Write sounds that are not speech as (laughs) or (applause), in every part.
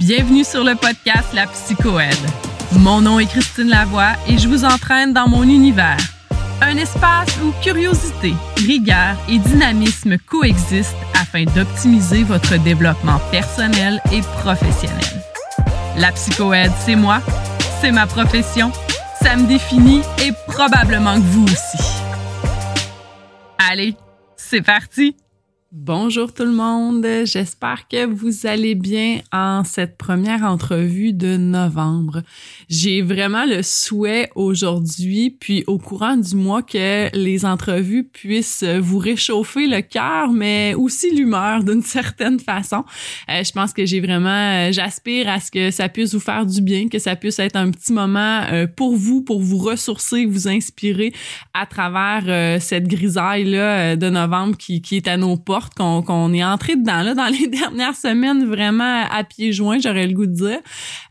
Bienvenue sur le podcast La Psychoède. Mon nom est Christine Lavoie et je vous entraîne dans mon univers. Un espace où curiosité, rigueur et dynamisme coexistent afin d'optimiser votre développement personnel et professionnel. La psychoède, c'est moi, c'est ma profession, ça me définit et probablement que vous aussi. Allez, c'est parti! Bonjour tout le monde, j'espère que vous allez bien en cette première entrevue de novembre. J'ai vraiment le souhait aujourd'hui, puis au courant du mois, que les entrevues puissent vous réchauffer le cœur, mais aussi l'humeur d'une certaine façon. Euh, je pense que j'ai vraiment, euh, j'aspire à ce que ça puisse vous faire du bien, que ça puisse être un petit moment euh, pour vous, pour vous ressourcer, vous inspirer à travers cette grisaille-là de novembre qui, qui est à nos portes qu'on est entré dedans là dans (laughs) les dernières semaines vraiment à pieds joints, j'aurais le goût de dire.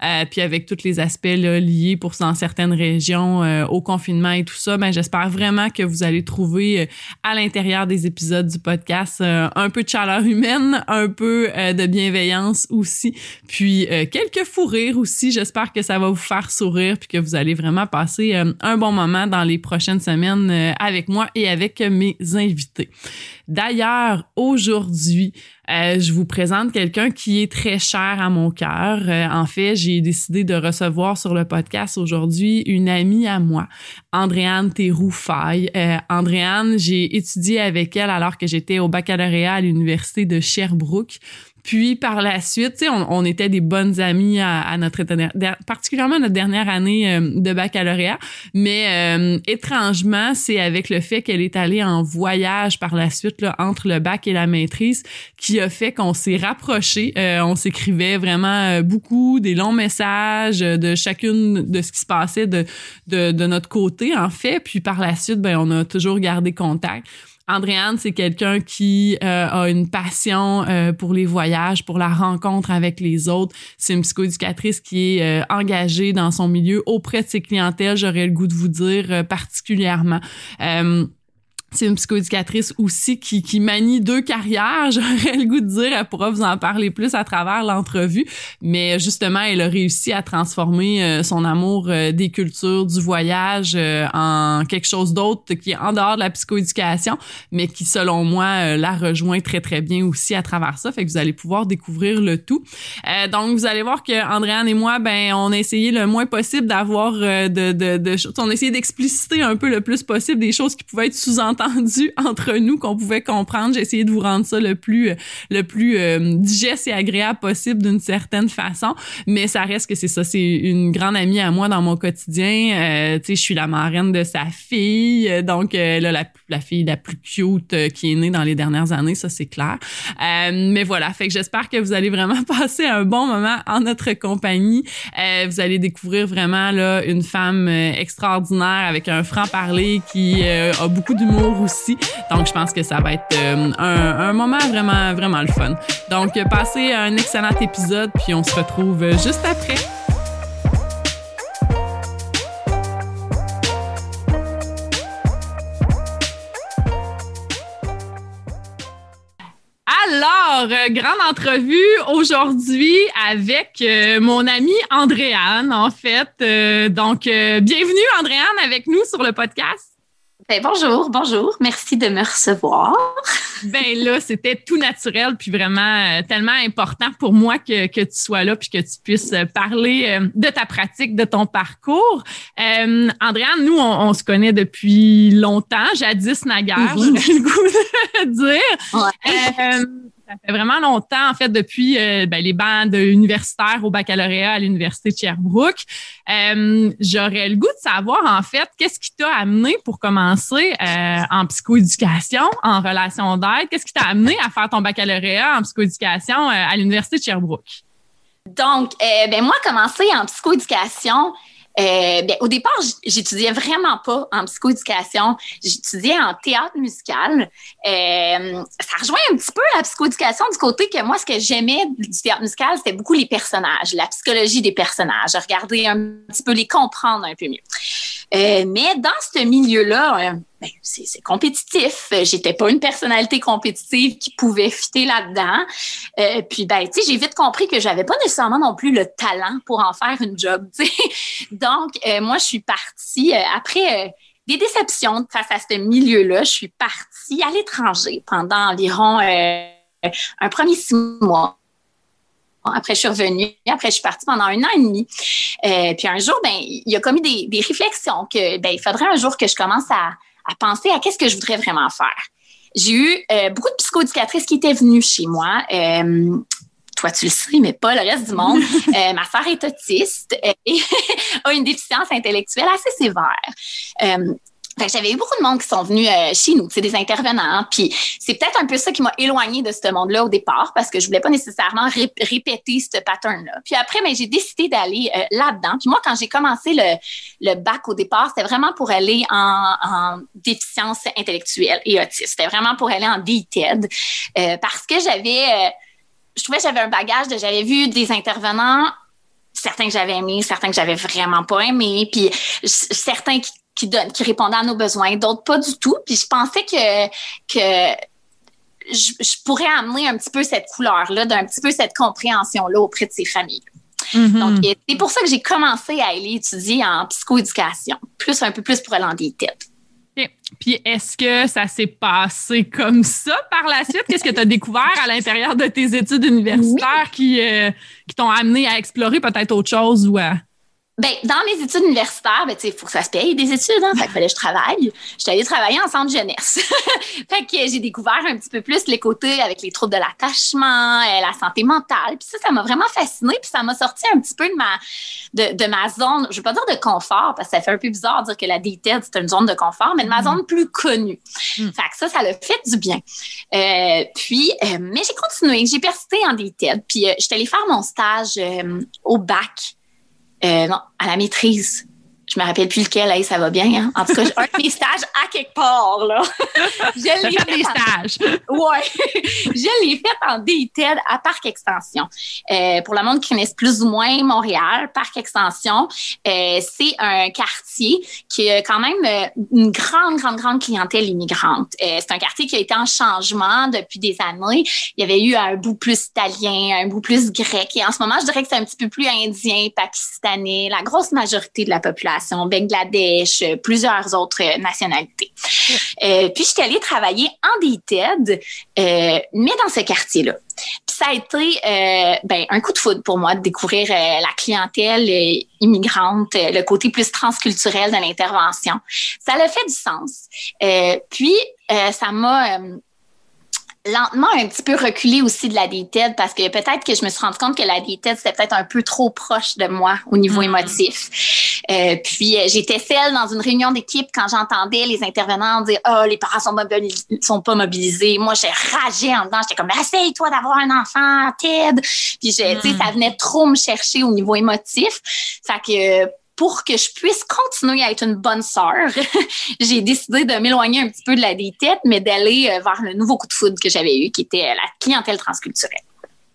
Euh, puis avec tous les aspects là, liés pour dans certaines régions euh, au confinement et tout ça, ben j'espère vraiment que vous allez trouver euh, à l'intérieur des épisodes du podcast un peu de chaleur humaine, un peu de bienveillance aussi, puis quelques fous rires aussi. J'espère que ça va vous faire sourire puis que vous allez vraiment passer un bon moment dans les prochaines semaines avec moi et avec mes invités. D'ailleurs, aujourd'hui, euh, je vous présente quelqu'un qui est très cher à mon cœur. Euh, en fait, j'ai décidé de recevoir sur le podcast aujourd'hui une amie à moi, Andréane Théroux-Faille. Euh, Andréane, j'ai étudié avec elle alors que j'étais au baccalauréat à l'université de Sherbrooke. Puis par la suite, on, on était des bonnes amies à, notre particulièrement notre dernière année euh, de baccalauréat, mais euh, étrangement, c'est avec le fait qu'elle est allée en voyage par la suite là, entre le bac et la maîtrise qui a fait qu'on s'est rapprochés. Euh, on s'écrivait vraiment beaucoup des longs messages de chacune de ce qui se passait de, de, de notre côté en fait. Puis par la suite, ben on a toujours gardé contact. Andréane, c'est quelqu'un qui euh, a une passion euh, pour les voyages, pour la rencontre avec les autres. C'est une psychoéducatrice qui est euh, engagée dans son milieu auprès de ses clientèles, j'aurais le goût de vous dire particulièrement c'est une psychoéducatrice aussi qui, qui manie deux carrières. (laughs) J'aurais le goût de dire, elle pourra vous en parler plus à travers l'entrevue. Mais justement, elle a réussi à transformer euh, son amour euh, des cultures, du voyage euh, en quelque chose d'autre qui est en dehors de la psychoéducation, mais qui, selon moi, la rejoint très, très bien aussi à travers ça. Fait que vous allez pouvoir découvrir le tout. donc, vous allez voir que Andréane et moi, ben, on a essayé le moins possible d'avoir de, de, de, On a essayé d'expliciter un peu le plus possible des choses qui pouvaient être sous-entendues entre nous qu'on pouvait comprendre. J'ai essayé de vous rendre ça le plus le plus euh, digeste et agréable possible d'une certaine façon, mais ça reste que c'est ça. C'est une grande amie à moi dans mon quotidien. Euh, tu sais, je suis la marraine de sa fille, donc euh, là, la, la fille la plus cute euh, qui est née dans les dernières années, ça c'est clair. mais voilà, fait que j'espère que vous allez vraiment (laughs) passer un bon moment en notre compagnie. vous allez découvrir vraiment là une femme extraordinaire avec un franc parler qui a beaucoup d'humour aussi. Donc, je pense que ça va être euh, un, moment vraiment, vraiment le fun. Donc, passez un excellent épisode, puis on se retrouve juste après. Alors, euh, grande entrevue aujourd'hui avec euh, mon amie Andréane, en fait. donc, bienvenue Andréane avec nous sur le podcast. Ben, bonjour, bonjour. Merci de me recevoir. ben là, c'était tout naturel puis vraiment euh, tellement important pour moi que, que, tu sois là puis que tu puisses parler euh, de ta pratique, de ton parcours. Euh, Andréane, nous, on, se connaît depuis longtemps, jadis naguère, mm le goût de (laughs) dire. Ouais. Ça fait vraiment longtemps, en fait, depuis euh, ben, les bancs universitaires au baccalauréat à l'Université de Sherbrooke. Euh, j'aurais le goût de savoir, en fait, qu'est-ce qui t'a amené pour commencer euh, en psychoéducation, en relation d'aide? Qu'est-ce qui t'a amené à faire ton baccalauréat en psychoéducation à l'Université de Sherbrooke? Donc, ben moi, commencer en psychoéducation, euh, ben, au départ, j'étudiais vraiment pas en psychoéducation. J'étudiais en théâtre musical. Euh, ça rejoint un petit peu la psychoéducation du côté que moi, ce que j'aimais du théâtre musical, c'était beaucoup les personnages, la psychologie des personnages, regarder un petit peu, les comprendre un peu mieux. Euh, mais dans ce milieu-là, ben, c'est compétitif. J'étais pas une personnalité compétitive qui pouvait fitter là-dedans. puis ben, tu sais, j'ai vite compris que j'avais pas nécessairement non plus le talent pour en faire une job. (laughs) Donc, moi, je suis partie après des déceptions face à ce milieu-là. Je suis partie à l'étranger pendant environ un premier six mois. Après, je suis revenue. Après, je suis partie pendant un an et demi. Euh, puis un jour, ben, il y a commis des, des réflexions que ben, il faudrait un jour que je commence à, à penser à qu'est-ce que je voudrais vraiment faire. J'ai eu euh, beaucoup de psychoéducatrices qui étaient venues chez moi. Euh, toi, tu le sais, mais pas le reste du monde. (laughs) ma soeur est autiste et (laughs) a une déficience intellectuelle assez sévère j'avais eu beaucoup de monde qui sont venus euh, chez nous, des intervenants. Puis c'est peut-être un peu ça qui m'a éloignée de ce monde-là au départ parce que je voulais pas nécessairement répéter ce pattern-là. Puis après, mais ben, j'ai décidé d'aller euh, là-dedans. Puis moi, quand j'ai commencé le, bac au départ, c'était vraiment pour aller en, en déficience intellectuelle et autiste. C'était vraiment pour aller en DITED euh, parce que j'avais, je trouvais j'avais un bagage de, j'avais vu des intervenants certains que j'avais aimés, certains que j'avais vraiment pas aimés, puis certains qui qui, donne, qui répondaient à nos besoins, d'autres pas du tout. Puis je pensais que, que je, pourrais amener un petit peu cette couleur-là, d'un petit peu cette compréhension-là auprès de ces familles. Mm-hmm. Donc, c'est pour ça que j'ai commencé à aller étudier en psychoéducation, plus un peu plus pour aller en têtes. Puis est-ce que ça s'est passé comme ça par la suite? Qu'est-ce que tu as découvert à l'intérieur de tes études universitaires qui, euh, qui t'ont amené à explorer peut-être autre chose ou à ben, dans mes études universitaires, ben, il faut que ça se paye des études, hein. Fait qu'il fallait que je travaille. J'étais allée travailler en centre jeunesse. (laughs) fait que j'ai découvert un petit peu plus les côtés avec les troubles de l'attachement, euh, la santé mentale. Puis ça, ça m'a vraiment fascinée. Puis ça m'a sorti un petit peu de ma, de, de, ma zone, je veux pas dire de confort, parce que ça fait un peu bizarre de dire que la DTED, c'est une zone de confort, mais de ma mm-hmm. zone plus connue. Mm. Fait que ça, ça l'a fait du bien. Euh, puis, euh, mais j'ai continué. J'ai persisté en DTED. Puis, euh, j'étais allée faire mon stage au bac euh, non, à la maîtrise. Je me rappelle plus lequel, hey, ça va bien. Hein? En tout cas, un de mes stages à quelque part, là. je l'ai fait des stages. ouais. je l'ai fait en DITED à Parc Extension. Euh, pour le monde qui connaisse plus ou moins Montréal, Parc Extension, euh, c'est un quartier qui a quand même euh, une grande, grande, grande clientèle immigrante. Euh, c'est un quartier qui a été en changement depuis des années. Il y avait eu un bout plus italien, un bout plus grec. Et en ce moment, je dirais que c'est un petit peu plus indien, pakistanais, la grosse majorité de la population Bangladesh, euh, plusieurs autres euh, nationalités. Euh, puis, je suis allée travailler en DITED, mais dans ce quartier-là. Puis ça a été ben, un coup de foudre pour moi de découvrir la clientèle immigrante, le côté plus transculturel de l'intervention. Ça a fait du sens. puis, ça m'a lentement un petit peu reculé aussi de la DTED parce que peut-être que je me suis rendu compte que la DTED, c'était peut-être un peu trop proche de moi au niveau mm-hmm. émotif. Euh, puis euh, j'étais seule dans une réunion d'équipe quand j'entendais les intervenants dire Oh, les parents sont, sont pas mobilisés. Moi, j'ai ragé en dedans. J'étais comme Essaye-toi d'avoir un enfant, TED. Puis, je, mm. ça venait trop me chercher au niveau émotif. Fait que pour que je puisse continuer à être une bonne sœur, (laughs) j'ai décidé de m'éloigner un petit peu de la détête, mais d'aller euh, vers le nouveau coup de foudre que j'avais eu, qui était la clientèle transculturelle.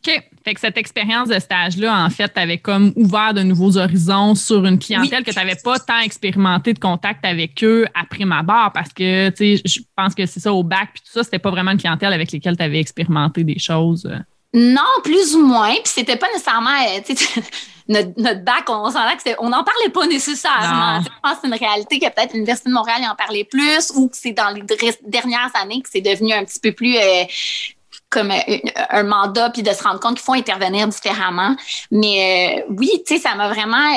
OK. Fait que cette expérience de stage-là, en fait, t'avais comme ouvert de nouveaux horizons sur une clientèle que tu n'avais pas tant expérimenté de contact avec eux après ma barre parce que, tu sais, je pense que c'est ça au bac puis tout ça, c'était pas vraiment une clientèle avec laquelle tu avais expérimenté des choses. Euh. Non, plus ou moins. Puis c'était pas nécessairement, euh, (laughs) notre, notre bac, on s'entend on n'en parlait pas nécessairement. Je pense que c'est une réalité que peut-être l'Université de Montréal en parlait plus ou que c'est dans les dernières années que c'est devenu un petit peu plus euh, comme euh, un, mandat puis de se rendre compte qu'il faut intervenir différemment. Mais euh, oui, tu sais, ça m'a vraiment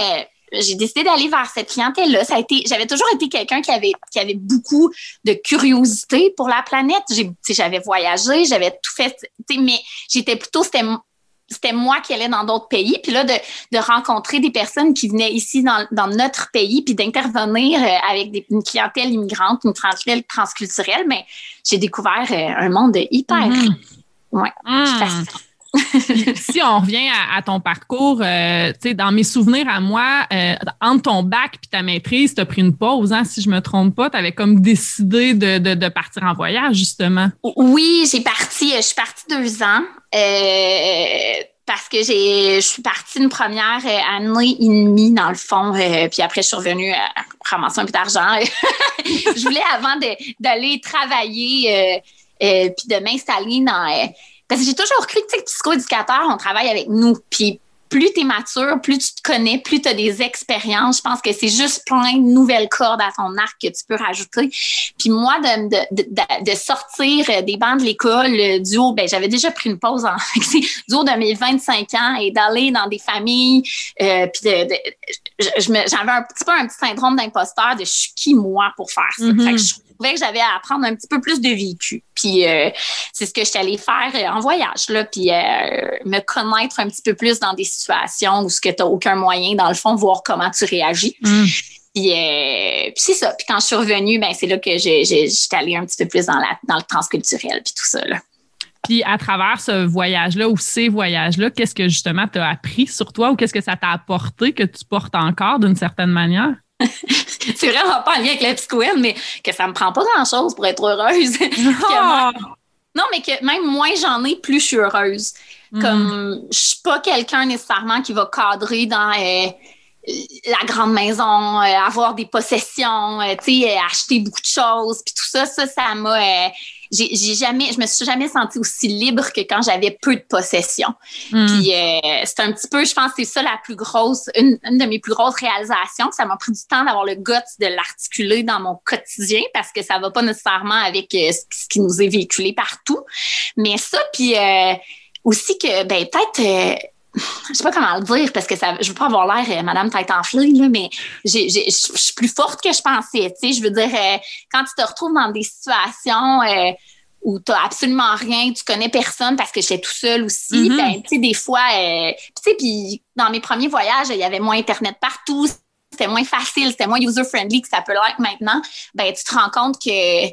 j'ai décidé d'aller vers cette clientèle-là. Ça a été, j'avais toujours été quelqu'un qui avait, qui avait beaucoup de curiosité pour la planète. J'ai, j'avais voyagé, j'avais tout fait, mais j'étais plutôt, c'était c'était moi qui allais dans d'autres pays. Puis là, de, de, rencontrer des personnes qui venaient ici dans, dans notre pays, puis d'intervenir euh, avec des, une clientèle immigrante, une clientèle transculturelle, mais j'ai découvert euh, un monde hyper... Mm-hmm. Ouais, mm. Si on revient à, ton parcours, euh, dans mes souvenirs à moi, euh, entre ton bac et ta maîtrise, tu as pris une pause, hein, si je me trompe pas. Tu avais comme décidé de, partir en voyage, justement. Oui, j'ai parti, je suis partie deux ans. Euh, parce que j'ai, je suis partie une première euh, année et demie, dans le fond, euh, puis après, je suis revenue à ramasser un peu d'argent. (laughs) je voulais, avant d'aller travailler, euh, puis de m'installer dans... parce que j'ai toujours cru que, psychoéducateur, on travaille avec nous, puis plus tu es mature, plus tu te connais, plus tu as des expériences. Je pense que c'est juste plein de nouvelles cordes à ton arc que tu peux rajouter. Puis moi, de, de, de, sortir des bancs de l'école euh, du haut, ben, j'avais déjà pris une pause en, (laughs) du haut de mes 25 ans et d'aller dans des familles. Euh, de, j'avais un petit peu un petit syndrome d'imposteur de je suis qui moi pour faire ça. Mm-hmm. Fait que je trouvais que j'avais à apprendre un petit peu plus de vécu. Puis euh, c'est ce que je suis allée faire euh, en voyage, là, puis euh, me connaître un petit peu plus dans des situations où ce que tu n'as aucun moyen, dans le fond, voir comment tu réagis. Mm. Puis, c'est ça. Puis quand je suis revenue, ben, c'est là que j'étais allée un petit peu plus dans, la, dans le transculturel, puis tout ça. Là. Puis à travers ce voyage-là ou ces voyages-là, qu'est-ce que justement tu as appris sur toi ou qu'est-ce que ça t'a apporté que tu portes encore d'une certaine manière? (laughs) c'est vraiment pas en lien avec la psychoène, mais que ça me prend pas grand-chose pour être heureuse. (laughs) Ah! non, mais que même moins j'en ai, plus je suis heureuse. Mm. Comme je suis pas quelqu'un nécessairement qui va cadrer dans euh, la grande maison, euh, avoir des possessions, euh, sais, acheter beaucoup de choses, puis tout ça, ça, ça m'a j'ai jamais, je me suis jamais sentie aussi libre que quand j'avais peu de possessions. Hmm. Puis euh, c'est un petit peu, je pense, c'est ça la plus grosse, une, de mes plus grosses réalisations. Ça m'a pris du temps d'avoir le guts de l'articuler dans mon quotidien parce que ça va pas nécessairement avec euh, ce qui nous est véhiculé partout. Mais ça, puis euh, aussi que, ben peut-être je sais pas comment le dire parce que ça, je veux pas avoir l'air euh, Madame tête enflée, là, mais je suis plus forte que je pensais. Tu sais, je veux dire, euh, quand tu te retrouves dans des situations euh, où tu n'as absolument rien, tu connais personne parce que j'étais tout seul aussi, mm-hmm. ben, tu sais, des fois, tu sais, puis dans mes premiers voyages, il y avait moins Internet partout, c'était moins facile, c'était moins user-friendly que ça peut l'être maintenant. Ben, tu te rends compte que,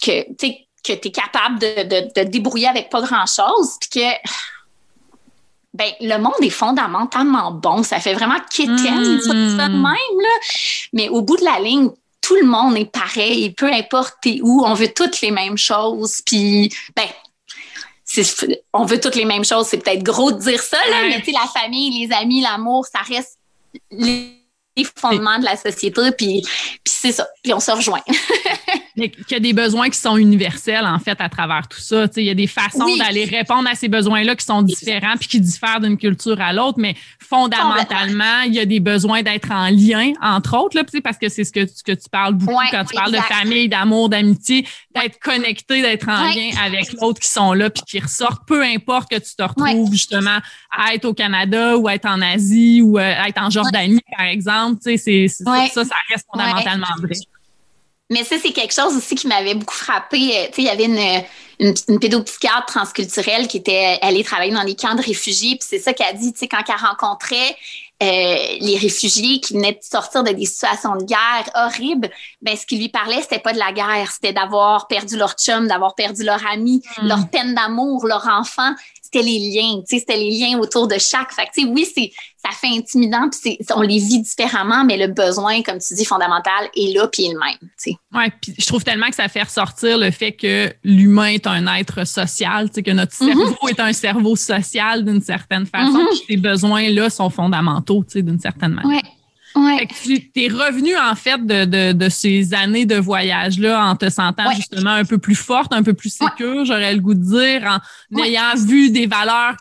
que tu sais, que es capable de, de, de, te débrouiller avec pas grand-chose, puis que ben, le monde est fondamentalement bon. Ça fait vraiment kitten, ça, de même, là. Mais au bout de la ligne, tout le monde est pareil, peu importe où, on veut toutes les mêmes choses. Puis, ben, on veut toutes les mêmes choses. C'est peut-être gros de dire ça, là, mais tu la famille, les amis, l'amour, ça reste les fondements de la société. Puis, puis c'est ça. Puis on se rejoint. (laughs) Mais qu'il y a des besoins qui sont universels, en fait, à travers tout ça. il y a des façons d'aller répondre à ces besoins-là qui sont différents puis qui diffèrent d'une culture à l'autre, mais fondamentalement, il y a des besoins d'être en lien, entre autres, là, parce que c'est ce que, que tu parles beaucoup quand tu parles de famille, d'amour, d'amitié, d'être connecté, d'être en lien avec l'autre qui sont là puis qui ressortent, peu importe que tu te retrouves justement à être au Canada ou à être en Asie ou euh, à être en Jordanie, par exemple. C'est, ça, ça reste fondamentalement vrai. Mais ça, c'est quelque chose aussi qui m'avait beaucoup frappé. Euh, tu sais, il y avait une, une, pédopsychiatre transculturelle qui était allée travailler dans les camps de réfugiés. Puis c'est ça qu'elle a dit, tu sais, quand elle rencontrait euh, les réfugiés qui venaient de sortir de des situations de guerre horribles, ben ce qui lui parlait, c'était pas de la guerre, c'était d'avoir perdu leur chum, d'avoir perdu leur ami, hmm. leur peine d'amour, leur enfant c'était les liens, c'était les liens autour de chaque. Fait que, oui, c'est, ça fait intimidant, puis on les vit différemment, mais le besoin, comme tu dis, fondamental est là, puis est le même. Oui, puis je trouve tellement que ça fait ressortir le fait que l'humain est un être social, que notre mm-hmm. cerveau est un cerveau social d'une certaine façon, mm ces besoins-là sont fondamentaux, d'une certaine manière. Ouais. Tu es revenu en fait de, de, de ces années de voyage-là en te sentant justement un peu plus forte, un peu plus sécure, j'aurais le goût de dire, en ayant vu des valeurs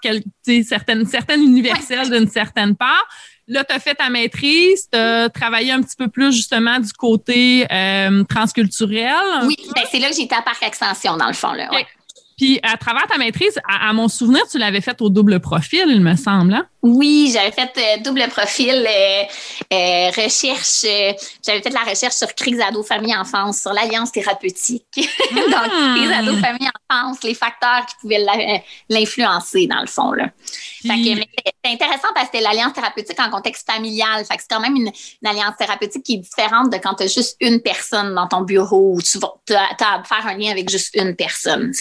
certaines, certaines universelles d'une certaine part. Là, tu as fait ta maîtrise, tu as travaillé un petit peu plus justement du côté euh, transculturel. Oui, ben, c'est là que j'étais à Parc Extension, dans le fond. Là, puis, à travers ta maîtrise, à, mon souvenir, tu l'avais faite au double profil, il me semble. Hein? Oui, j'avais fait euh, double profil, euh, euh, recherche. j'avais fait la recherche sur crise ado famille enfance, sur l'alliance thérapeutique. (laughs) Donc, ah! crise ado famille enfance, les facteurs qui pouvaient l'influencer dans le fond. Là. c'est intéressant parce que c'était l'alliance thérapeutique en contexte familial. Fait que c'est quand même une, alliance thérapeutique qui est différente de quand tu as juste une personne dans ton bureau ou tu vas as, à faire un lien avec juste une personne.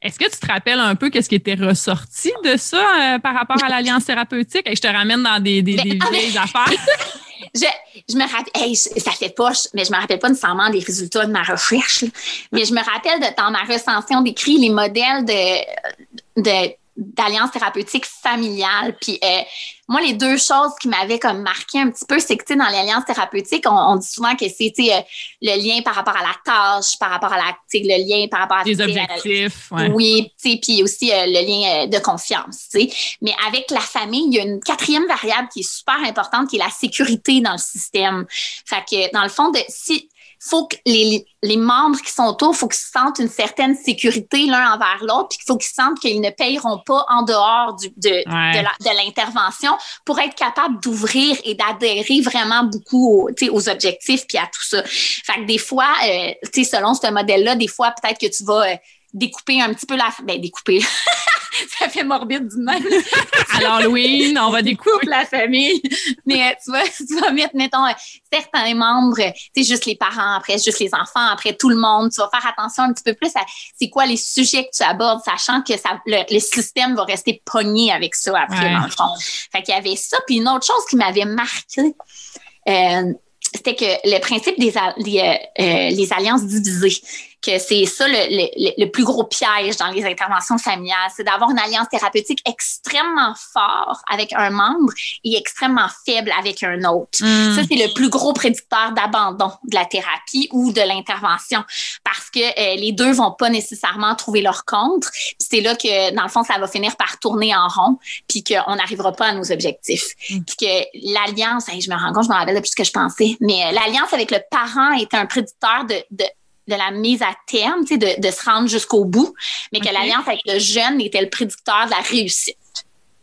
Est-ce que tu te rappelles un peu qu'est-ce qui était ressorti de ça euh, par rapport à l'alliance thérapeutique? Et je te ramène dans des, des, des ah, vieilles affaires. (laughs) je, je, me rappelle, ça fait poche, mais je me rappelle pas nécessairement des résultats de ma recherche. Mais je me rappelle de dans ma recension d'écrit les modèles de, de d'alliance thérapeutique familiale. Puis euh, moi, les deux choses qui m'avaient comme marqué un petit peu, c'est que dans l'alliance thérapeutique, on, dit souvent que c'est euh, le lien par rapport à la tâche, par rapport à la, le lien par rapport à les objectifs. Ouais. Oui, puis aussi euh, le lien de confiance. sais. Mais avec la famille, il y a une quatrième variable qui est super importante, qui est la sécurité dans le système. Fait que dans le fond, de, si faut que les, les membres qui sont autour, faut qu'ils sentent une certaine sécurité l'un envers l'autre, puis qu'il faut qu'ils sentent qu'ils ne payeront pas en dehors du, de, de l'intervention pour être capable d'ouvrir et d'adhérer vraiment beaucoup aux, aux objectifs puis à tout ça. Fait que des fois, euh, selon ce modèle-là, des fois, peut-être que tu vas euh, découper un petit peu la... Ben, découper. (laughs) (laughs) ça fait morbide du même. (laughs) à l'Halloween, on va découper la famille. Mais tu vas, (laughs) tu vas mettre, mettons, certains membres, tu sais, juste les parents, après juste les enfants, après tout le monde. Tu vas faire attention un petit peu plus à c'est quoi les sujets que tu abordes, sachant que ça, le, système va rester pogné avec ça après, dans le fond. Fait qu'il y avait ça. Puis une autre chose qui m'avait marqué, euh, c'était que le principe des, euh, euh, les alliances divisées que c'est ça le, le, le, plus gros piège dans les interventions familiales, c'est d'avoir une alliance thérapeutique extrêmement forte avec un membre et extrêmement faible avec un autre. Hmm. Ça, c'est le plus gros prédicteur d'abandon de la thérapie ou de l'intervention parce que euh, les deux vont pas nécessairement trouver leur contre. c'est là que, dans le fond, ça va finir par tourner en rond puis qu'on n'arrivera pas à nos objectifs. Hmm. Puis que l'alliance, je me rends compte, je me rappelle de plus ce que je pensais, mais euh, l'alliance avec le parent est un prédicteur de, de de la mise à terme, de, de se rendre jusqu'au bout, mais que l'alliance avec le jeune était le prédicteur de la réussite.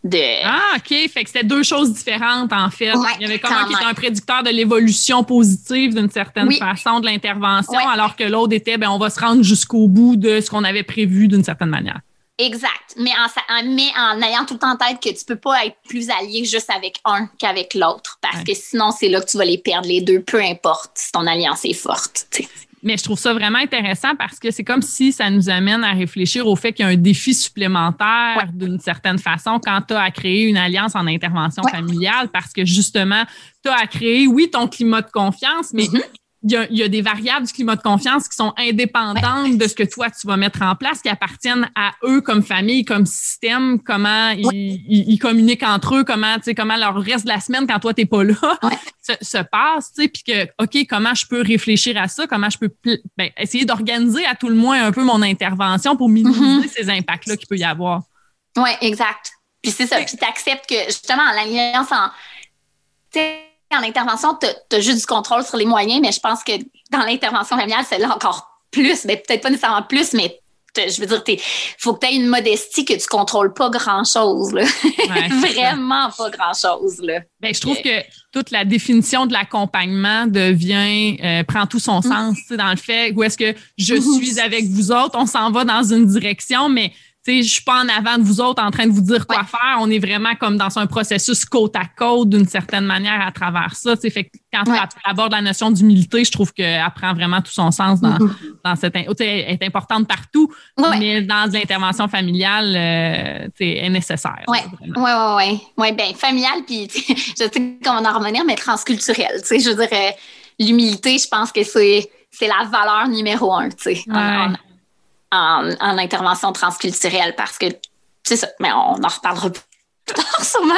De... Ah, OK. Fait que c'était deux choses différentes, en fait. Il y avait comme un qui était un prédicteur de l'évolution positive d'une certaine façon de l'intervention, alors que l'autre était, ben, on va se rendre jusqu'au bout de ce qu'on avait prévu d'une certaine manière. Exact. Mais en, mais en ayant tout en tête que tu peux pas être plus allié juste avec un qu'avec l'autre. Parce que sinon, c'est là que tu vas les perdre les deux, peu importe si ton alliance est forte. Mais je trouve ça vraiment intéressant parce que c'est comme si ça nous amène à réfléchir au fait qu'il y a un défi supplémentaire d'une certaine façon quand tu as à créer une alliance en intervention familiale parce que justement, tu as à créer, oui, ton climat de confiance, mais mm-hmm il y, a, des variables du climat de confiance qui sont indépendantes de ce que toi, tu vas mettre en place, qui appartiennent à eux comme famille, comme système, comment ils, communiquent entre eux, comment, tu sais, comment leur reste de la semaine quand toi, t'es pas là, se, passe, tu sais, puis que, OK, comment je peux réfléchir à ça, comment je peux ben, essayer d'organiser à tout le moins un peu mon intervention pour minimiser mm-hmm. ces impacts-là qu'il peut y avoir. Oui, exact. Puis c'est ça. Puis tu acceptes que, justement, l'alliance en en intervention, tu as, juste du contrôle sur les moyens, mais je pense que dans l'intervention familiale, c'est là encore plus, mais peut-être pas nécessairement plus, mais je veux dire, il faut que tu aies une modestie que tu contrôles pas grand-chose. Vraiment pas grand-chose. Ben, je trouve que toute la définition de l'accompagnement devient, euh, prend tout son sens dans le fait où est-ce que je suis avec vous autres, on s'en va dans une direction, mais je je suis pas en avant de vous autres en train de vous dire quoi faire. On est vraiment comme dans un processus côte à côte d'une certaine manière à travers ça. Fait que quand tu abordes la notion d'humilité, je trouve qu'elle prend vraiment tout son sens dans, mm-hmm. dans cette. Elle est importante partout, mais dans l'intervention familiale, euh, est nécessaire. Oui, oui, oui. Ouais, ben, familiale, puis (laughs) je sais qu'on va en revenir, mais transculturelle. Je veux dire, euh, l'humilité, je pense que c'est la valeur numéro un. tu sais en, intervention transculturelle parce que c'est ça, mais on en reparlera plus tard (laughs) sûrement.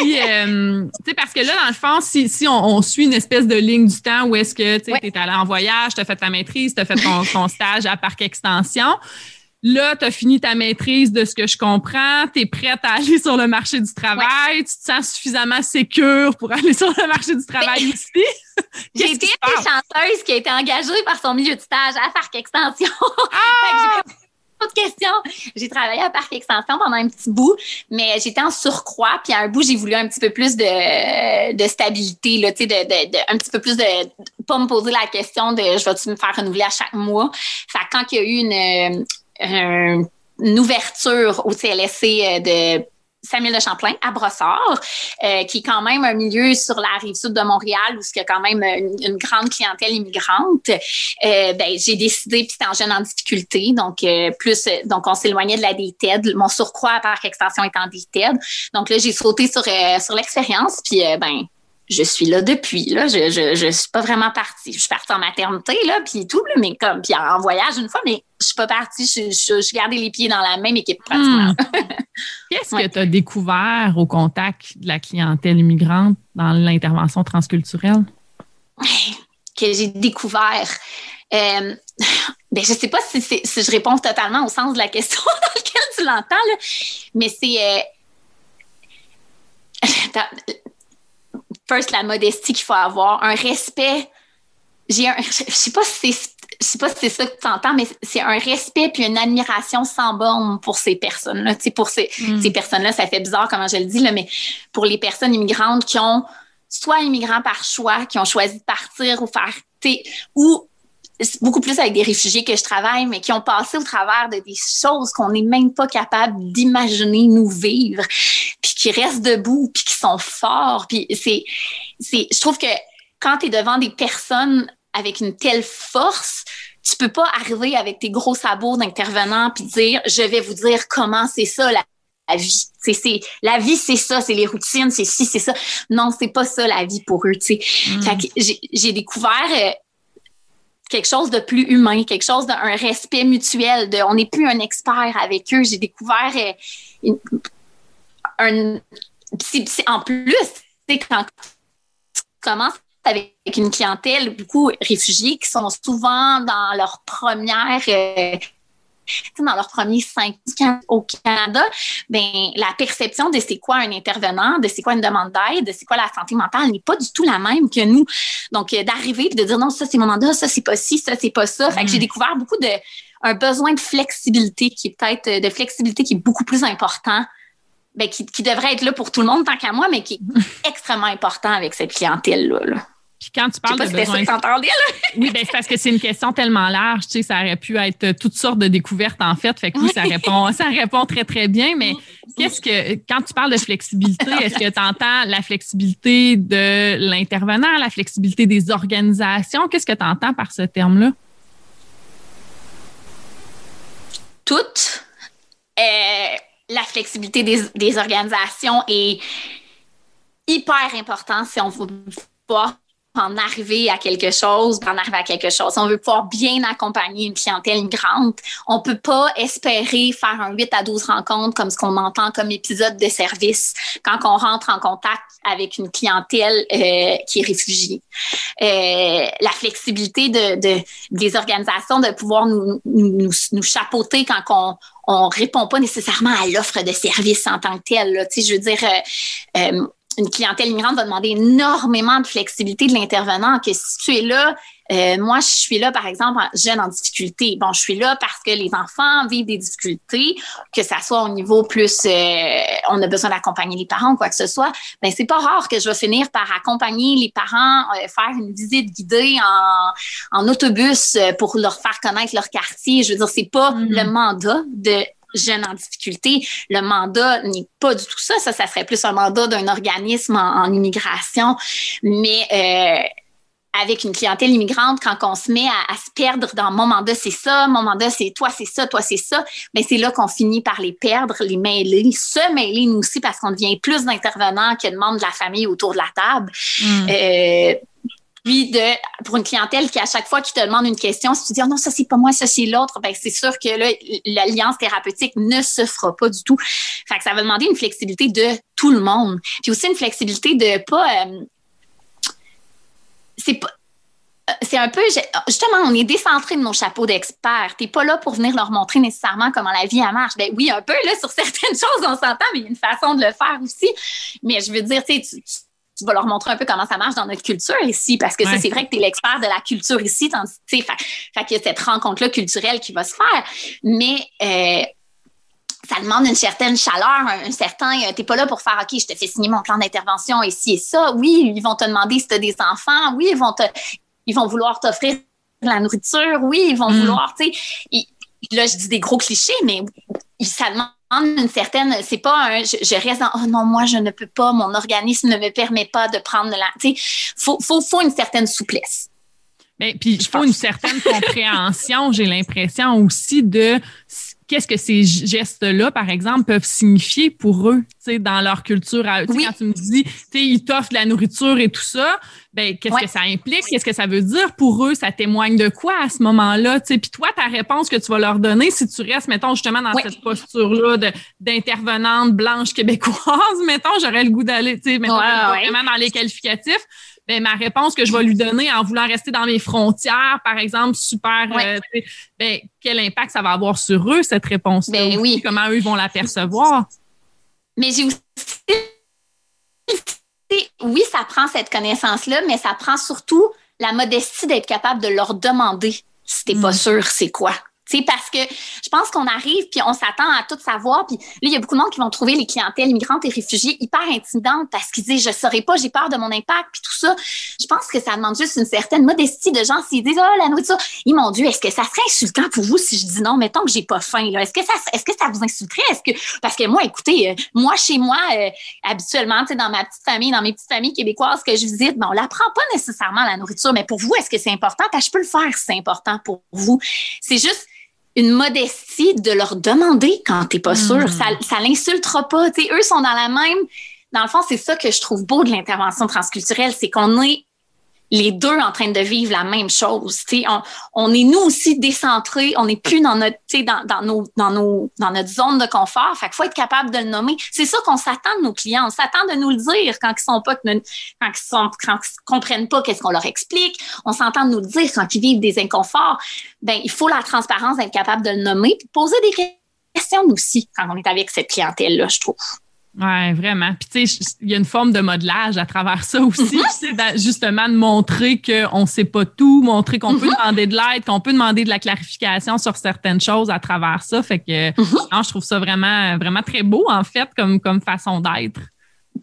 euh, parce que là, dans le fond, si, si on, suit une espèce de ligne du temps où est-ce que tu es allé en voyage, tu as fait ta maîtrise, tu as fait ton, ton stage à Parc Extension, Là, tu as fini ta maîtrise de ce que je comprends, tu es prête à aller sur le marché du travail, tu te sens suffisamment sécure pour aller (laughs) sur le marché du travail aussi. (laughs) J'ai été une chanteuse qui a été engagée par son milieu de stage à Parc Extension. (laughs) Ah! Autre question. J'ai travaillé à Parc Extension pendant un petit bout, mais j'étais en surcroît. Puis à un bout, j'ai voulu un petit peu plus de, de stabilité, là, de, de, de, un petit peu plus de, pas me poser la question de je vais-tu me faire renouveler à chaque mois? Fait quand il y a eu une, une ouverture au CLSC euh, de Samuel de Champlain à Brossard, euh, qui est quand même un milieu sur la rive sud de Montréal où il y a quand même une, grande clientèle immigrante. Euh, ben, j'ai décidé, puis c'était en jeune en difficulté, donc plus, donc on s'éloignait de la DTED. Mon surcroît à Parc Extension en DTED. Donc là, j'ai sauté sur sur l'expérience, puis ben je suis là depuis. Là. Je, je, je suis pas vraiment partie. Je suis partie en maternité, là, puis tout, mais comme, puis en voyage une fois, mais je suis pas partie. Je, je, je gardais les pieds dans la même équipe pratiquement. Hmm. (laughs) Qu'est-ce que tu as découvert au contact de la clientèle immigrante dans l'intervention transculturelle? Que j'ai découvert. Euh, (laughs) ben, je sais pas si, si, je réponds totalement au sens de la question (laughs) dans laquelle tu l'entends, mais c'est. Euh, first, la modestie qu'il faut avoir, un respect. J'ai un, je sais pas si c'est je sais pas si c'est ça que tu entends, mais c'est un respect puis une admiration sans borne pour ces personnes-là. Tu sais, pour ces, mm. ces personnes-là, ça fait bizarre comment je le dis, là, mais pour les personnes immigrantes qui ont soit immigrants par choix, qui ont choisi de partir ou faire, ou beaucoup plus avec des réfugiés que je travaille, mais qui ont passé au travers de des choses qu'on n'est même pas capable d'imaginer nous vivre, puis qui restent debout, puis qui sont forts. Puis c'est, c'est, je trouve que quand tu es devant des personnes avec une telle force, tu peux pas arriver avec tes gros sabots d'intervenant puis dire je vais vous dire comment c'est ça la, vie. C'est, c'est, la vie, c'est ça, c'est les routines, c'est ci, c'est ça. Non, c'est pas ça la vie pour eux. tu Mm. J'ai, j'ai découvert euh, quelque chose de plus humain, quelque chose d'un respect mutuel. De, on n'est plus un expert avec eux. J'ai découvert euh, un. en plus, quand tu commences avec une clientèle beaucoup réfugiés qui sont souvent dans leur première euh, dans leurs premiers cinq ans au Canada, ben, la perception de c'est quoi un intervenant, de c'est quoi une demande d'aide, de c'est quoi la santé mentale n'est pas du tout la même que nous. Donc, euh, d'arriver et de dire non, ça c'est mon mandat, ça c'est pas ci, ça c'est pas ça. Fait que j'ai mm. découvert beaucoup de un besoin de flexibilité qui est peut-être euh, de flexibilité qui est beaucoup plus important. Ben, qui, qui devrait être là pour tout le monde tant qu'à moi, mais qui est extrêmement important avec cette clientèle-là. là puis quand tu parles de besoin... (laughs) oui, ben c'est parce que c'est une question tellement large, tu sais, ça aurait pu être toutes sortes de découvertes en fait, fait que oui, ça répond ça répond très très bien, mais qu'est-ce que quand tu parles de flexibilité, est-ce que tu entends la flexibilité de l'intervenant, la flexibilité des organisations, qu'est-ce que tu entends par ce terme-là? Toute euh, la flexibilité des, des organisations est hyper importante si on veut pas en arriver à quelque chose, en arriver à quelque chose. On veut pouvoir bien accompagner une clientèle migrante. On peut pas espérer faire un 8 à 12 rencontres comme ce qu'on entend comme épisode de service quand on rentre en contact avec une clientèle euh, qui est réfugiée. Euh, la flexibilité de, de, des organisations de pouvoir nous, nous, chapeauter quand on, on répond pas nécessairement à l'offre de service en tant que telle. Tu sais, je veux dire, euh, euh une clientèle immigrante va demander énormément de flexibilité de l'intervenant. Que si tu es là, euh, moi, je suis là, par exemple, jeune en difficulté. Bon, je suis là parce que les enfants vivent des difficultés, que ça soit au niveau plus, euh, on a besoin d'accompagner les parents, quoi que ce soit. Ben, c'est pas rare que je vais finir par accompagner les parents, euh, faire une visite guidée en, en autobus pour leur faire connaître leur quartier. Je veux dire, c'est pas mm-hmm. le mandat de jeunes en difficulté. Le mandat n'est pas du tout ça. Ça, ça serait plus un mandat d'un organisme en, immigration. Mais euh, avec une clientèle immigrante, quand on se met à, se perdre dans mon mandat, c'est ça, mon mandat, c'est toi, c'est ça, toi, c'est ça, mais ben, c'est là qu'on finit par les perdre, les mêler, se mêler nous aussi parce qu'on devient plus d'intervenants que de membres de la famille autour de la table. Mm. Euh, de pour une clientèle qui à chaque fois qu'il te demande une question, si tu dis oh non ça c'est pas moi, ça c'est l'autre, ben c'est sûr que l'alliance thérapeutique ne se fera pas du tout. Fait que ça va demander une flexibilité de tout le monde. Puis aussi une flexibilité de pas euh, c'est pas euh, c'est un peu, justement, on est décentré de nos chapeaux d'experts. Tu n'es pas là pour venir leur montrer nécessairement comment la vie marche. Ben oui, un peu, là, sur certaines (laughs) choses, on s'entend, mais il y a une façon de le faire aussi. Mais je veux dire, tu, tu tu vas leur montrer un peu comment ça marche dans notre culture ici, parce que ça, c'est vrai que tu es l'expert de la culture ici, tandis, fait, fait qu'il y a cette rencontre-là culturelle qui va se faire. Mais euh, ça demande une certaine chaleur, un, certain. Euh, t'es pas là pour faire OK, je te fais signer mon plan d'intervention ici et ça. Oui, ils vont te demander si tu as des enfants. Oui, ils vont te, ils vont vouloir t'offrir de la nourriture. Oui, ils vont mm. vouloir, tu sais. Là, je dis des gros clichés, mais ça demande une certaine, c'est pas un, je, reste dans, oh non, moi, je ne peux pas, mon organisme ne me permet pas de prendre la, tu sais, faut, faut, faut une certaine souplesse. Mais puis il faut une certaine compréhension, j'ai l'impression aussi de qu'est-ce que ces gestes-là, par exemple, peuvent signifier pour eux, tu sais, dans leur culture. Oui. Quand tu me dis, tu sais, ils t'offrent de la nourriture et tout ça, ben qu'est-ce que ça implique? Qu'est-ce que ça veut dire pour eux? Ça témoigne de quoi à ce moment-là? Tu sais, puis toi, ta réponse que tu vas leur donner, si tu restes, mettons, justement dans cette posture-là d'intervenante blanche québécoise, (laughs) mettons, j'aurais le goût d'aller, tu sais, mettons, vraiment dans les qualificatifs ben, ma réponse que je vais lui donner en voulant rester dans mes frontières, par exemple, super, euh, ben, quel impact ça va avoir sur eux, cette réponse ben, oui. Comment eux vont la percevoir? Mais j'ai aussi oui, ça prend cette connaissance-là, mais ça prend surtout la modestie d'être capable de leur demander si t'es pas mm. sûr c'est quoi. C'est parce que je pense qu'on arrive puis on s'attend à tout savoir. Puis là, il y a beaucoup de monde qui vont trouver les clientèles immigrantes et réfugiés hyper intimidantes parce qu'ils disent je saurais pas, j'ai peur de mon impact puis tout ça. Je pense que ça demande juste une certaine modestie de gens s'ils disent oh la nourriture, ils mon Dieu, est-ce que ça serait insultant pour vous si je dis non, mettons que j'ai pas faim est-ce que ça est-ce que ça vous insulterait? Est-ce que parce que moi écoutez, euh, moi chez moi euh, habituellement, dans ma petite famille, dans mes petites familles québécoises que je visite, ben on l'apprend pas nécessairement la nourriture, mais pour vous est-ce que c'est important? Je peux le faire c'est important pour vous. C'est juste une modestie de leur demander quand t'es pas sûr. Hmm. Ça, ça l'insultera pas. T'sais, eux sont dans la même. Dans le fond, c'est ça que je trouve beau de l'intervention transculturelle, c'est qu'on est les deux en train de vivre la même chose. On, on est nous aussi décentrés, on n'est plus dans notre, dans, dans, nos, dans, nos, dans notre zone de confort. Fait qu'il faut être capable de le nommer. C'est ça qu'on s'attend de nos clients. On s'attend de nous le dire quand ils sont pas, quand ils sont, quand ils comprennent pas qu'est-ce qu'on leur explique. On s'entend de nous le dire quand ils vivent des inconforts. Ben, il faut la transparence d'être capable de le nommer poser des questions aussi quand on est avec cette clientèle-là, je trouve. Oui, vraiment. Puis, tu sais, il y a une forme de modelage à travers ça aussi. Mhm. C'est justement de montrer qu'on ne sait pas tout, montrer qu'on peut mhm. demander de l'aide, qu'on peut demander de la clarification sur certaines choses à travers ça. Fait que, mhm. je trouve ça vraiment, vraiment très beau, en fait, comme, comme façon d'être.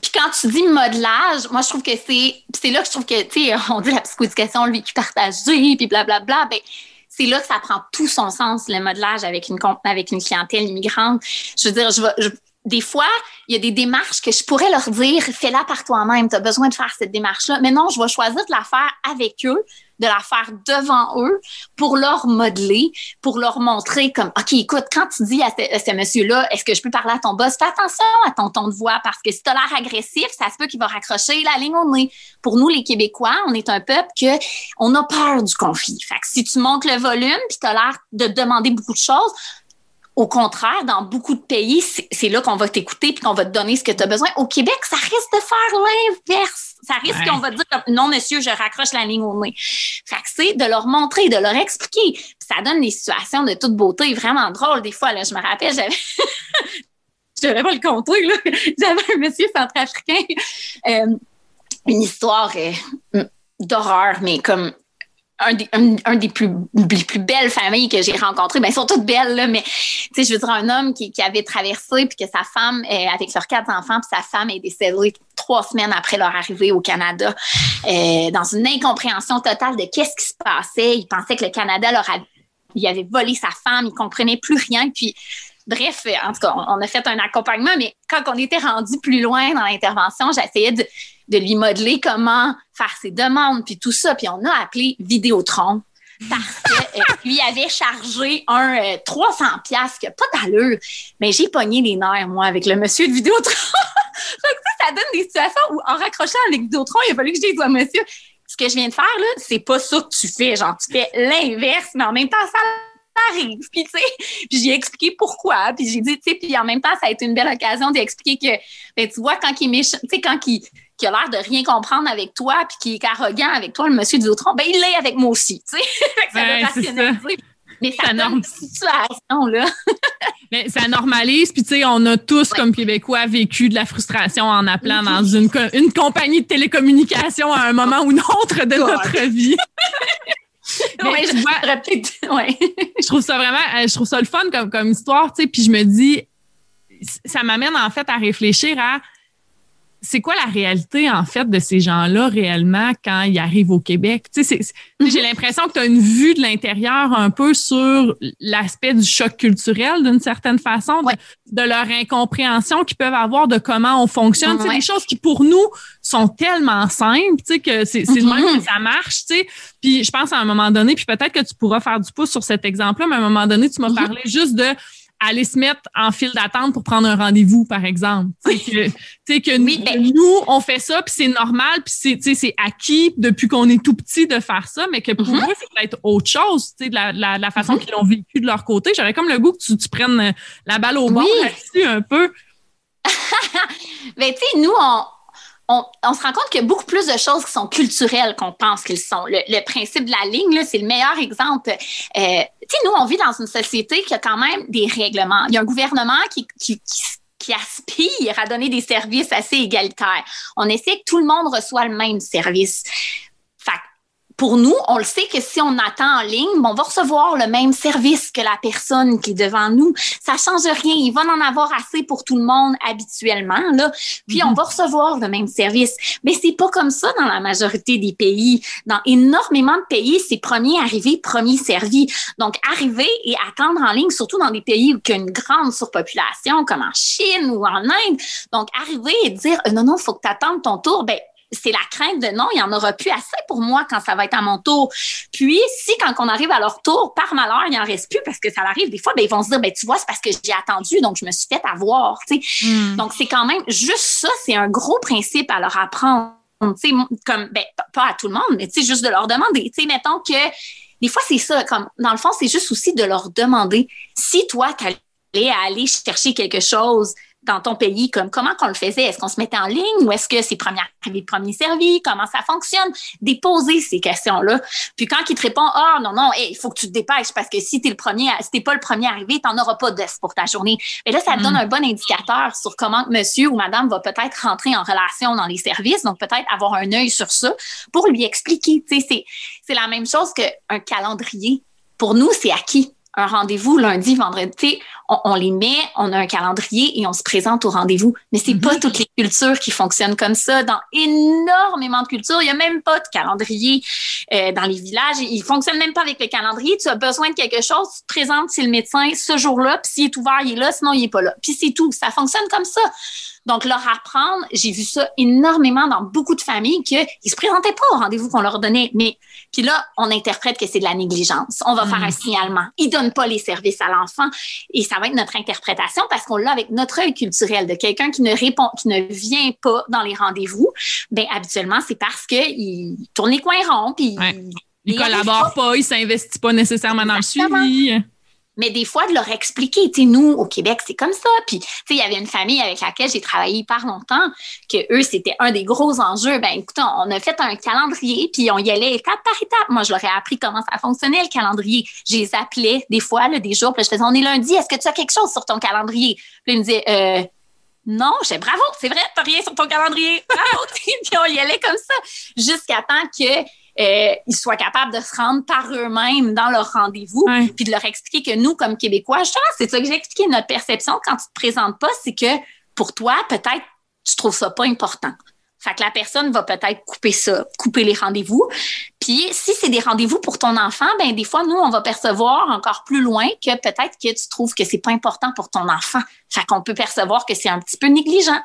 Puis quand tu dis modelage, moi, je trouve que c'est. c'est là que je trouve que, tu sais, on dit la psychoéducation, le vécu partagé, puis blablabla. Ben, c'est là que ça prend tout son sens, le modelage avec une, avec une clientèle immigrante. Je veux dire, je, je des fois, il y a des démarches que je pourrais leur dire, fais-la par toi-même, tu as besoin de faire cette démarche-là. Mais non, je vais choisir de la faire avec eux, de la faire devant eux pour leur modeler, pour leur montrer comme, OK, écoute, quand tu dis à ce, monsieur-là, est-ce que je peux parler à ton boss, fais attention à ton ton de voix parce que si tu l'air agressif, ça se peut qu'il va raccrocher la ligne au nez. Pour nous, les Québécois, on est un peuple que on a peur du conflit. Fait que si tu montes le volume puis tu l'air de demander beaucoup de choses, au contraire, dans beaucoup de pays, c'est là qu'on va t'écouter puis qu'on va te donner ce que tu as besoin. Au Québec, ça risque de faire l'inverse. Ça risque qu'on va te dire non, monsieur, je raccroche la ligne au nez. Fait que c'est de leur montrer, de leur expliquer. ça donne des situations de toute beauté vraiment drôles. Des fois, là, je me rappelle, j'avais. (laughs) je devrais pas le compter, là. J'avais un monsieur centrafricain. Euh, une histoire euh, d'horreur, mais comme un des, plus, les plus belles familles que j'ai rencontrées. Ben, elles sont toutes belles, là, mais tu sais, je veux dire, un homme qui, avait traversé, puis que sa femme, est, avec leurs quatre enfants, puis sa femme est décédée trois semaines après leur arrivée au Canada, euh, dans une incompréhension totale de qu'est-ce qui se passait. Il pensait que le Canada leur avait, il avait volé sa femme, il comprenait plus rien, puis Bref, en tout cas, on a fait un accompagnement, mais quand on était rendu plus loin dans l'intervention, j'essayais de, de lui modeler comment faire ses demandes, puis tout ça. Puis on a appelé Vidéotron parce qu'il euh, (laughs) lui avait chargé un 300 euh, pièces qui n'a pas d'allure. Mais j'ai pogné les nerfs, moi, avec le monsieur de Vidéotron. (laughs) ça, ça donne des situations où, en raccrochant avec Vidéotron, il a fallu que je dise monsieur, ce que je viens de faire, là, c'est pas ça que tu fais. Genre, tu fais l'inverse, mais en même temps, ça arrive. (laughs) Puis, tu sais, puis j'ai expliqué pourquoi. Puis j'ai dit, tu sais, puis en même temps, ça a été une belle occasion d'expliquer que, ben, tu vois, quand il est méchant, tu sais, quand il, qui a l'air de rien comprendre avec toi, puis qui est arrogant avec toi, le monsieur du Autron, ben il l'est avec moi aussi, tu sais. (laughs) ça ouais. Mais ça, situation, là. (laughs) Mais ça normalise, puis tu sais, on a tous, comme Québécois, vécu de la frustration en appelant dans une, une compagnie de télécommunications à un moment ou un autre de notre vie. (laughs) Mais je, vois, (laughs) ouais. (laughs) je trouve ça vraiment, euh, je trouve ça le fun comme, comme histoire, tu sais, puis je me dis, ça m'amène en fait à réfléchir à c'est quoi la réalité, en fait, de ces gens-là réellement quand ils arrivent au Québec? Tu sais, J'ai mhm. l'impression que tu as une vue de l'intérieur un peu sur l'aspect du choc culturel, d'une certaine façon, de, leur incompréhension qu'ils peuvent avoir de comment on fonctionne. C'est des choses qui, pour nous, sont tellement simples, tu sais, que c'est de même que mhm. ça marche, tu sais. Puis je pense à un moment donné, puis peut-être que tu pourras faire du pouce sur cet exemple-là, mais à un moment donné, tu m'as mhm. parlé juste de aller se mettre en file d'attente pour prendre un rendez-vous, par exemple. Tu sais, que, ben nous, on fait ça, puis c'est normal, puis c'est acquis depuis qu'on est tout petit de faire ça, mais que pour mm-hmm. eux, c'est peut-être autre chose, tu sais, de la, la, façon mm-hmm. qu'ils l'ont vécu de leur côté. J'aurais comme le goût que tu, tu prennes la balle au bord là-dessus un peu. (laughs) ben, tu sais, nous, on, on, se rend compte qu'il y a beaucoup plus de choses qui sont culturelles qu'on pense qu'ils sont. Le, principe de la ligne, c'est le meilleur exemple. Euh, tu nous, on vit dans une société qui a quand même des règlements. Il y a un gouvernement qui, qui, qui aspire à donner des services assez égalitaires. On essaie que tout le monde reçoit le même service pour nous, on le sait que si on attend en ligne, on va recevoir le même service que la personne qui est devant nous. Ça change rien. Il va en avoir assez pour tout le monde habituellement, là. Puis on mhm. va recevoir le même service. Mais c'est pas comme ça dans la majorité des pays. Dans énormément de pays, c'est premier arrivé, premier servi. Donc, arriver et attendre en ligne, surtout dans des pays où il y a une grande surpopulation, comme en Chine ou en Inde. Donc, arriver et dire, non, non, faut que tu attendes ton tour. Ben, c'est la crainte de non, il n'y en aura plus assez pour moi quand ça va être à mon tour. Puis, si quand on arrive à leur tour, par malheur, il n'y en reste plus parce que ça arrive des fois, ben, ils vont se dire, ben, tu vois, c'est parce que j'ai attendu, donc je me suis fait avoir. Hmm. Donc, c'est quand même juste ça, c'est un gros principe à leur apprendre. comme, ben, pas à tout le monde, mais juste de leur demander. mettons que des fois, c'est ça, comme dans le fond, c'est juste aussi de leur demander si toi, tu allais aller chercher quelque chose dans ton pays, comme comment qu'on le faisait? Est-ce qu'on se mettait en ligne ou est-ce que c'est premier arrivé, premier servi? Comment ça fonctionne? Déposer ces questions-là. Puis quand il te répond, ah, oh, non, non, il faut que tu te dépêches parce que si t'es le premier, si t'es pas le premier arrivé, t'en auras pas d'œuf pour ta journée. Et là, ça te donne mm. un bon indicateur sur comment monsieur ou madame va peut-être rentrer en relation dans les services. Donc, peut-être avoir un œil sur ça pour lui expliquer. Tu sais, c'est la même chose qu'un calendrier. Pour nous, c'est acquis un rendez-vous lundi, vendredi, on, on, les met, on a un calendrier et on se présente au rendez-vous. Mais c'est pas mhm. toutes les cultures qui fonctionnent comme ça. Dans énormément de cultures, il y a même pas de calendrier euh, dans les villages. Ils fonctionnent même pas avec le calendrier. Tu as besoin de quelque chose, tu te présentes chez le médecin ce jour-là, puis s'il est ouvert, il est là, sinon il est pas là. Puis c'est tout. Ça fonctionne comme ça. Donc, leur apprendre, j'ai vu ça énormément dans beaucoup de familles qu'ils se présentaient pas au rendez-vous qu'on leur donnait. Mais puis là, on interprète que c'est de la négligence. On va faire un mm. signalement. Ils donnent pas les services à l'enfant et ça va être notre interprétation parce qu'on l'a avec notre œil culturel de quelqu'un qui ne répond, qui ne vient pas dans les rendez-vous. Ben habituellement, c'est parce qu'il tourne les coins ronds puis il, collabore pas, il s'investit pas nécessairement dans le suivi mais des fois de leur expliquer, tu sais, nous au Québec c'est comme ça. Puis tu sais, il y avait une famille avec laquelle j'ai travaillé hyper longtemps, que eux c'était un des gros enjeux. Ben écoute, on a fait un calendrier, puis on y allait étape par étape. Moi, je leur ai appris comment ça fonctionnait le calendrier. Je les appelais des fois, là, des jours, puis je faisais, on est lundi, est-ce que tu as quelque chose sur ton calendrier? Puis ils me disaient, euh, non, disais, bravo, c'est vrai, t'as rien sur ton calendrier. Bravo. (laughs) puis on y allait comme ça jusqu'à temps que euh, ils soient capables de se rendre par eux-mêmes dans leur rendez-vous, puis de leur expliquer que nous, comme Québécois, c'est ça que j'ai expliqué, notre perception quand tu te présentes pas, c'est que pour toi, peut-être, tu trouves ça pas important. Fait que la personne va peut-être couper ça, couper les rendez-vous. Puis si c'est des rendez-vous pour ton enfant, ben des fois nous on va percevoir encore plus loin que peut-être que tu trouves que c'est pas important pour ton enfant. Fait qu'on peut percevoir que c'est un petit peu négligent.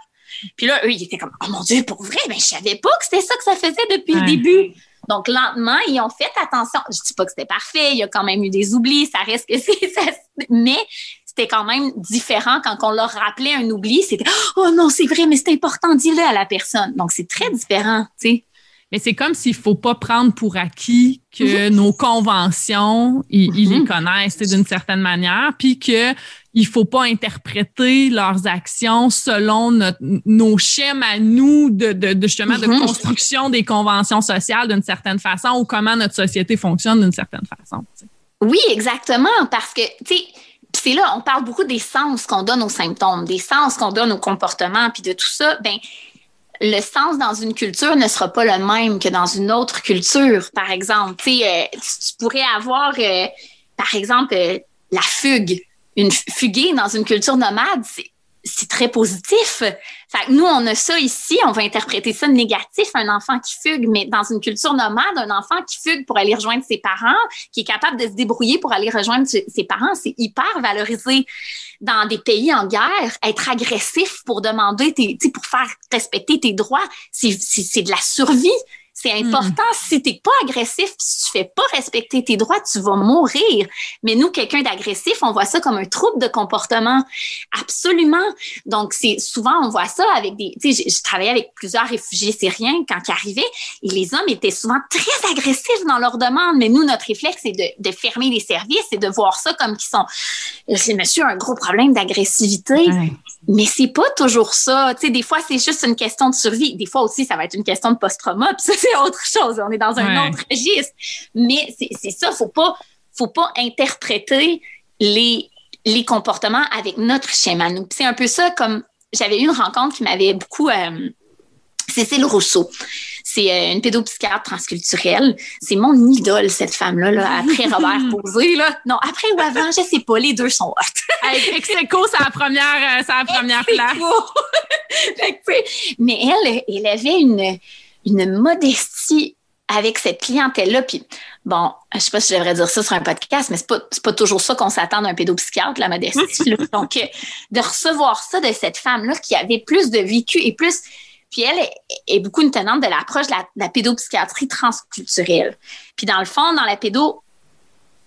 Puis là eux ils étaient comme oh mon dieu pour vrai, ben je savais pas que c'était ça que ça faisait depuis le début. Donc, lentement, ils ont fait attention. Je dis pas que c'était parfait, il y a quand même eu des oublis, ça reste que (laughs) c'est ça. Mais c'était quand même différent quand on leur rappelait un oubli. C'était Oh non, c'est vrai, mais c'est important, dis-le à la personne. Donc, c'est très différent, tu sais. Mais c'est comme s'il faut pas prendre pour acquis que mhm. nos conventions, ils, les mhm. connaissent d'une certaine manière, puis que il faut pas interpréter leurs actions selon nos schèmes à nous de, de, justement de mhm. construction des conventions sociales d'une certaine façon ou comment notre société fonctionne d'une certaine façon. Oui, exactement, parce que tu sais c'est là, on parle beaucoup des sens qu'on donne aux symptômes, des sens qu'on donne aux comportements, puis de tout ça. Ben, le sens dans une culture ne sera pas le même que dans une autre culture, par exemple. Tu, euh, tu pourrais avoir, euh, par exemple, euh, la fugue. Une fuguer dans une culture nomade, c'est très positif. nous, on a ça ici, on va interpréter ça négatif, un enfant qui fugue, mais dans une culture nomade, un enfant qui fugue pour aller rejoindre ses parents, qui est capable de se débrouiller pour aller rejoindre ses parents, c'est hyper valorisé. Dans des pays en guerre, être agressif pour demander, tes, pour faire respecter tes droits, c'est de la survie C'est important. Si tu n'es pas agressif, si tu fais pas respecter tes droits, tu vas mourir. Mais nous, quelqu'un d'agressif, on voit ça comme un trouble de comportement. Absolument. Donc, c'est souvent, on voit ça avec des. Tu sais, j'ai travaillé avec plusieurs réfugiés syriens quand ils arrivaient et les hommes étaient souvent très agressifs dans leurs demandes. Mais nous, notre réflexe, c'est de, de, fermer les services et de voir ça comme qu'ils sont. C'est monsieur un gros problème d'agressivité. Mais c'est pas toujours ça. Tu sais, des fois, c'est juste une question de survie. Des fois aussi, ça va être une question de post-trauma. Puis ça, c'est (laughs) autre chose. On est dans un autre registre. Mais c'est ça. Faut pas, faut pas interpréter les, les comportements avec notre schéma. C'est un peu ça comme j'avais eu une rencontre qui m'avait beaucoup. Euh, Cécile Rousseau. C'est euh, une pédopsychiatre transculturelle. C'est mon idole, cette femme-là, là, après (laughs) Robert Posé. Là. Non, après ou avant, je sais pas, les deux sont hot. (laughs) Execo, c'est la première, euh, c'est la première place. mais elle, elle avait une, une modestie avec cette clientèle-là. Puis, bon, je sais pas si je devrais dire ça sur un podcast, mais c'est pas, pas toujours ça qu'on s'attend d'un pédopsychiatre, la modestie. (laughs) Donc, euh, de recevoir ça de cette femme-là qui avait plus de vécu et plus puis elle est, beaucoup une tenante de l'approche de, de la, pédopsychiatrie transculturelle. Puis dans le fond, dans la pédo,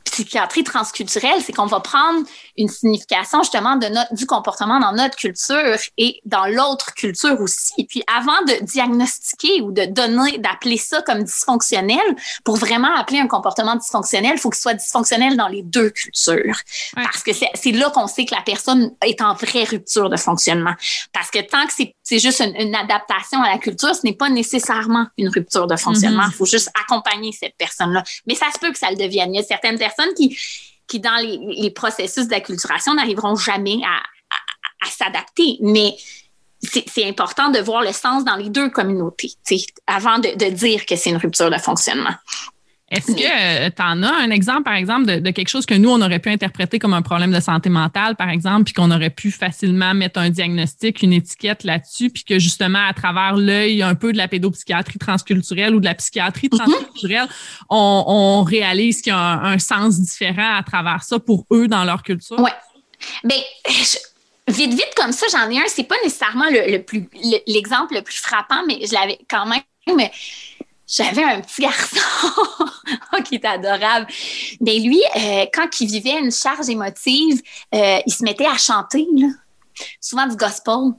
psychiatrie transculturelle, c'est qu'on va prendre une signification justement de notre, du comportement dans notre culture et dans l'autre culture aussi. Puis avant de diagnostiquer ou de donner, d'appeler ça comme dysfonctionnel, pour vraiment appeler un comportement dysfonctionnel, il faut qu'il soit dysfonctionnel dans les deux cultures. Parce que c'est là qu'on sait que la personne est en vraie rupture de fonctionnement. Parce que tant que c'est juste une, adaptation à la culture, ce n'est pas nécessairement une rupture de fonctionnement. Il mm-hmm. faut juste accompagner cette personne-là. Mais ça se peut que ça le devienne. Il y a certaines personnes qui, qui dans les, processus d'acculturation, n'arriveront jamais à, s'adapter. Mais c'est important de voir le sens dans les deux communautés avant de, de dire que c'est une rupture de fonctionnement. Est-ce que tu en as un exemple, par exemple, de, quelque chose que nous, on aurait pu interpréter comme un problème de santé mentale, par exemple, puis qu'on aurait pu facilement mettre un diagnostic, une étiquette là-dessus, puis que justement, à travers l'œil un peu de la pédopsychiatrie transculturelle ou de la psychiatrie mhm. transculturelle, on, réalise qu'il y a un, sens différent à travers ça pour eux dans leur culture? Oui. Bien, vite, vite comme ça, j'en ai un. C'est pas nécessairement le, plus l'exemple le, plus frappant, mais je l'avais quand même. J'avais un petit garçon (laughs) qui était adorable. Mais lui, euh, quand il vivait une charge émotive, euh, il se mettait à chanter, là. souvent du gospel.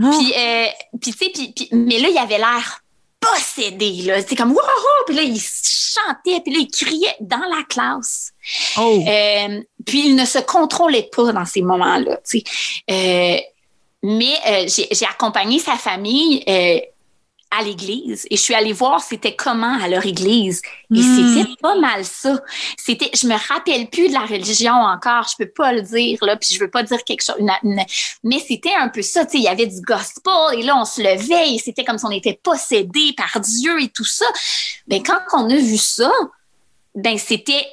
Ah. Puis, euh, puis tu sais, mais là, il avait l'air possédé. Là. C'est comme wouhou! Puis là, il chantait, puis là, il criait dans la classe. Oh. puis il ne se contrôlait pas dans ces moments-là. mais j'ai accompagné sa famille à l'église et je suis allée voir c'était comment à leur église et hmm. c'était pas mal ça. C'était je me rappelle plus de la religion encore, je peux pas le dire là puis je veux pas dire quelque chose mais c'était un peu ça, tu sais, il y avait du gospel et là on se levait et c'était comme si on était possédé par Dieu et tout ça. Ben quand on a vu ça, ben c'était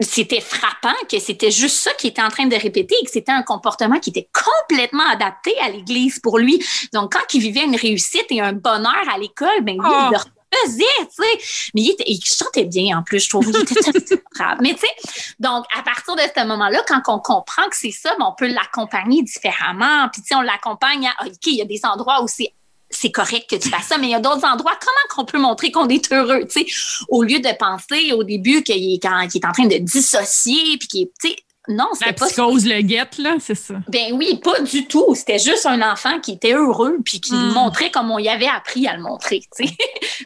c'était frappant que c'était juste ça qu'il était en train de répéter et que c'était un comportement qui était complètement adapté à l'Église pour lui. Donc, quand il vivait une réussite et un bonheur à l'école, ben lui, il ah. le faisait, tu sais. Mais il, était, il chantait bien en plus, je trouve. Il était brave. Mais tu sais, donc à partir de ce moment-là, quand on comprend que c'est ça, ben, on peut l'accompagner différemment. Puis tu sais, on l'accompagne à, OK, il y a des endroits où c'est c'est correct que tu fasses ça, mais il y a d'autres endroits. Comment qu'on peut montrer qu'on est heureux, tu sais, au lieu de penser au début qu'il est, est en train de dissocier, puis qu'il tu sais, non, c'était pas. cause le guette, là, c'est ça. Ben oui, pas du tout. C'était juste un enfant qui était heureux, puis qui hmm. montrait comme on y avait appris à le montrer, tu sais.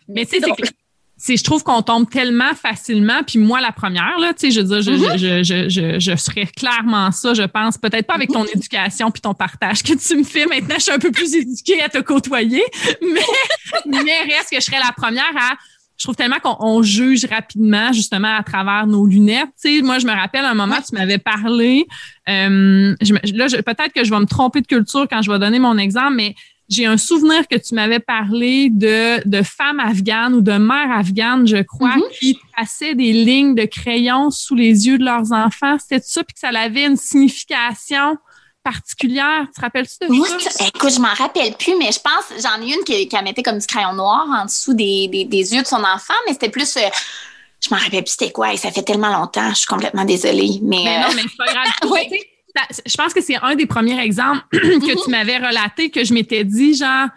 Mais tu sais, (laughs) c'est je trouve qu'on tombe tellement facilement. Puis moi, la première, là, tu sais, je veux dire, je, mm-hmm. je, je, je, serais clairement ça, je pense. Peut-être pas avec ton mm-hmm. éducation puis ton partage que tu me fais. Maintenant, je suis un peu plus éduquée à te côtoyer. (laughs) Mais, mais reste que je serais la première à je trouve tellement qu'on juge rapidement justement à travers nos lunettes. Tu sais, moi, je me rappelle un moment, tu m'avais parlé. Euh, là, peut-être que je vais me tromper de culture quand je vais donner mon exemple, mais j'ai un souvenir que tu m'avais parlé de, de femmes afghanes ou de mères afghanes, je crois, mm-hmm. qui passaient des lignes de crayon sous les yeux de leurs enfants. C'était ça, puis que ça avait une signification particulière. Tu te rappelles-tu de ça? Écoute, je m'en rappelle plus, mais je pense, j'en ai une qui, qui mettait comme du crayon noir en dessous des, des, yeux de son enfant, mais c'était plus. Euh, je m'en rappelle plus c'était quoi et ça fait tellement longtemps, je suis complètement désolée. Mais, non, euh, mais c'est pas grave. (laughs) oui je pense que c'est un des premiers exemples (clears throat) que tu m'avais relaté que je m'étais dit, genre,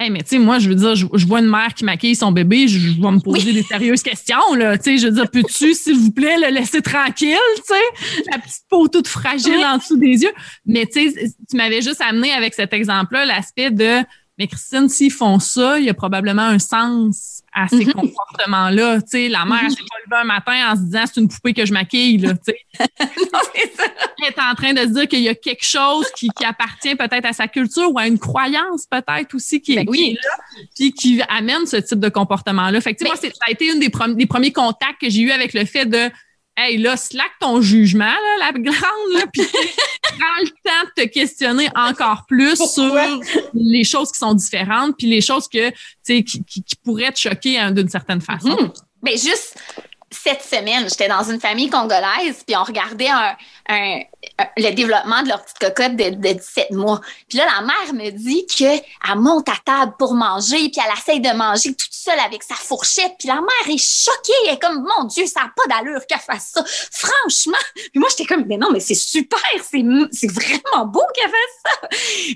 mais tu sais, moi, je veux dire, je, vois une mère qui maquille son bébé, je, vais me poser des sérieuses questions, là. Tu sais, je veux dire, peux-tu, (laughs) s'il vous plaît, le laisser tranquille, tu sais? La petite peau toute fragile en dessous des yeux. Mais tu sais, tu m'avais juste amené avec cet exemple-là l'aspect de mais Christine, s'ils font ça, il y a probablement un sens à ces mhm. comportements-là. Tu sais, la mère, elle s'est pas levée un matin en se disant c'est une poupée que je maquille, là, tu sais. (laughs) Elle est en train de se dire qu'il y a quelque chose qui, appartient peut-être à sa culture ou à une croyance peut-être aussi qui, ben est là, puis qui amène ce type de comportement-là. Fait que, moi, ça a été une des, des premiers contacts que j'ai eu avec le fait de Hey, là, slack ton jugement, là, la grande, là, puis (laughs) prends le temps de te questionner encore plus sur les choses qui sont différentes, puis les choses que, qui, qui, qui pourraient te choquer hein, d'une certaine façon. Mais hmm. ben, juste cette semaine, j'étais dans une famille congolaise, puis on regardait un, le développement de leur petite cocotte de, 17 mois. Puis là, la mère me dit qu'elle monte à table pour manger, puis elle essaye de manger toute seule avec sa fourchette. Puis la mère est choquée. Elle est comme, mon Dieu, ça n'a pas d'allure qu'elle fasse ça. Franchement. Puis moi, j'étais comme, mais non, mais c'est super. C'est vraiment beau qu'elle fasse ça.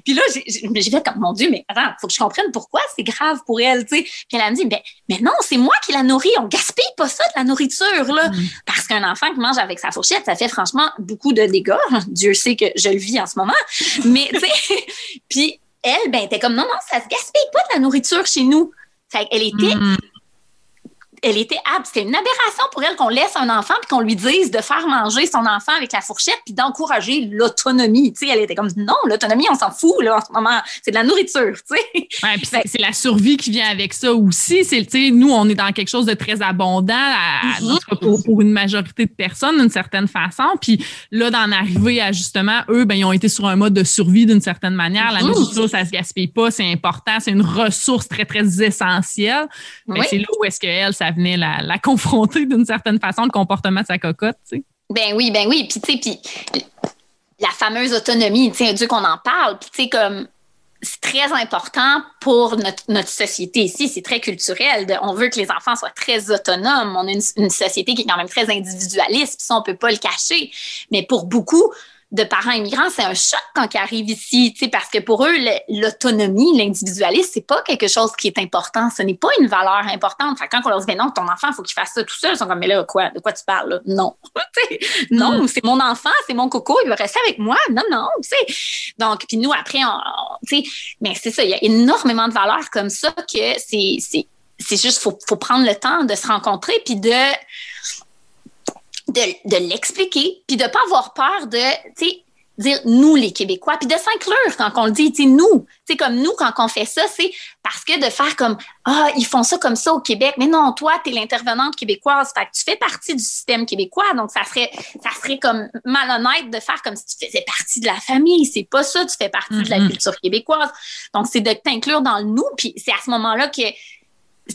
Puis là, j'ai fait comme, mon Dieu, mais attends, faut que je comprenne pourquoi c'est grave pour elle, tu sais. Puis elle me dit, mais, mais non, c'est moi qui la nourris. On gaspille pas ça de la nourriture, là. Mm. Parce qu'un enfant qui mange avec sa fourchette, ça fait franchement beaucoup de dégâts. Dieu sait que je le vis en ce moment. Mais, tu sais, (laughs) puis elle, ben, était comme, non, non, ça se gaspille pas de la nourriture chez nous. Fait elle était mm elle était apte. C'était une aberration pour elle qu'on laisse un enfant puis qu'on lui dise de faire manger son enfant avec la fourchette puis d'encourager l'autonomie. Tu sais, elle était comme non, l'autonomie, on s'en fout là en ce moment. C'est de la nourriture, tu sais. Ouais, puis c'est la survie qui vient avec ça aussi. C'est, tu sais, nous, on est dans quelque chose de très abondant mm-hmm. pour, une majorité de personnes d'une certaine façon. Puis là, d'en arriver à justement, eux, ben ils ont été sur un mode de survie d'une certaine manière. La mm-hmm. nourriture, ça se gaspille pas, c'est important, c'est une ressource très très essentielle. Ben, c'est là où est-ce qu'elle, ça venait la, confronter d'une certaine façon, le comportement de sa cocotte, tu sais. Ben oui, ben oui. Puis, tu sais, puis la fameuse autonomie, tu sais, Dieu qu'on en parle, puis tu sais, comme c'est très important pour notre, société ici. C'est très culturel. on veut que les enfants soient très autonomes. On a une, une société qui est quand même très individualiste, puis ça, on peut pas le cacher. Mais pour beaucoup, de parents immigrants, c'est un choc quand ils arrivent ici, parce que pour eux, l'autonomie, l'individualisme, c'est pas quelque chose qui est important. Ce n'est pas une valeur importante. Fait quand on leur dit, mais non, ton enfant, il faut qu'il fasse ça tout seul, ils sont comme, mais là, quoi, de quoi tu parles? Là? Non. (laughs) non, mm. c'est mon enfant, c'est mon coco, il va rester avec moi. Non, non, tu sais. Donc, puis nous, après, tu sais, mais c'est ça, il y a énormément de valeurs comme ça que c'est, c'est, juste, faut, faut prendre le temps de se rencontrer puis de, de, l'expliquer, puis de pas avoir peur de, tu sais, dire nous les Québécois, puis de s'inclure quand on le dit, tu nous, tu comme nous, quand on fait ça, c'est parce que de faire comme, ah, ils font ça comme ça au Québec, mais non, toi, tu es l'intervenante québécoise, fait que tu fais partie du système québécois, donc ça serait, ça serait comme malhonnête de faire comme si tu faisais partie de la famille, c'est pas ça, tu fais partie de la mm-hmm. culture québécoise, donc c'est de t'inclure dans le nous, puis c'est à ce moment-là que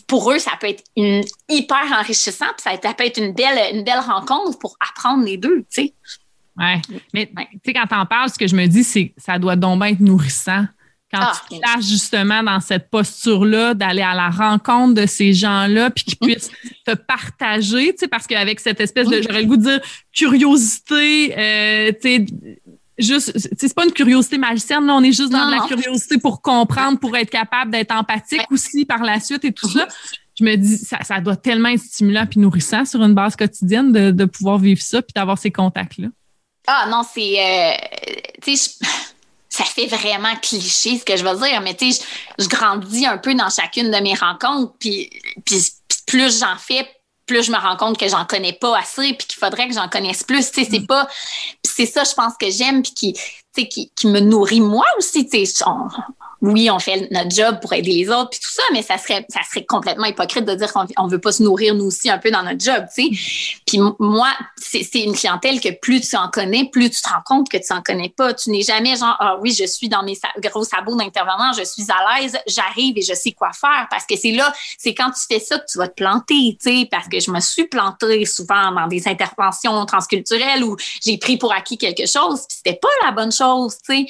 pour eux, ça peut être une, hyper enrichissant, puis ça, peut être une belle, une belle rencontre pour apprendre les deux, tu sais. Ouais. Mais tu sais, quand t'en parles, ce que je me dis, c'est que ça doit donc être nourrissant. Quand ah, tu tâches justement dans cette posture-là, d'aller à la rencontre de ces gens-là, puis qu'ils (laughs) puissent te partager, tu sais, parce qu'avec cette espèce de, j'aurais le goût de dire, curiosité, euh, tu sais, juste, c'est pas une curiosité magicienne, là, on est juste dans la curiosité pour comprendre, pour être capable d'être empathique aussi par la suite et tout ça. Je me dis, ça, ça doit tellement être stimulant puis nourrissant sur une base quotidienne de, de pouvoir vivre ça puis d'avoir ces contacts-là. Ah non, c'est, euh, tu sais, (laughs) ça fait vraiment cliché ce que je veux dire, mais tu sais, je, grandis un peu dans chacune de mes rencontres puis, puis plus j'en fais, plus je me rends compte que j'en connais pas assez puis qu'il faudrait que j'en connaisse plus. Tu sais, c'est mm. pas, c'est ça, je pense que j'aime puis qui, qui, qui me nourrit moi aussi. Tu sais, oui, on fait notre job pour aider les autres puis tout ça, mais ça serait, ça serait complètement hypocrite de dire qu'on on veut pas se nourrir nous aussi un peu dans notre job, tu sais. Puis moi, c'est une clientèle que plus tu en connais, plus tu te rends compte que tu en connais pas. Tu n'es jamais genre, ah oui, je suis dans mes gros sabots d'intervenant, je suis à l'aise, j'arrive et je sais quoi faire parce que c'est là, c'est quand tu fais ça que tu vas te planter, tu sais, parce que je me suis plantée souvent dans des interventions transculturelles où j'ai pris pour acquis quelque chose puis c'était pas la bonne chose, tu sais.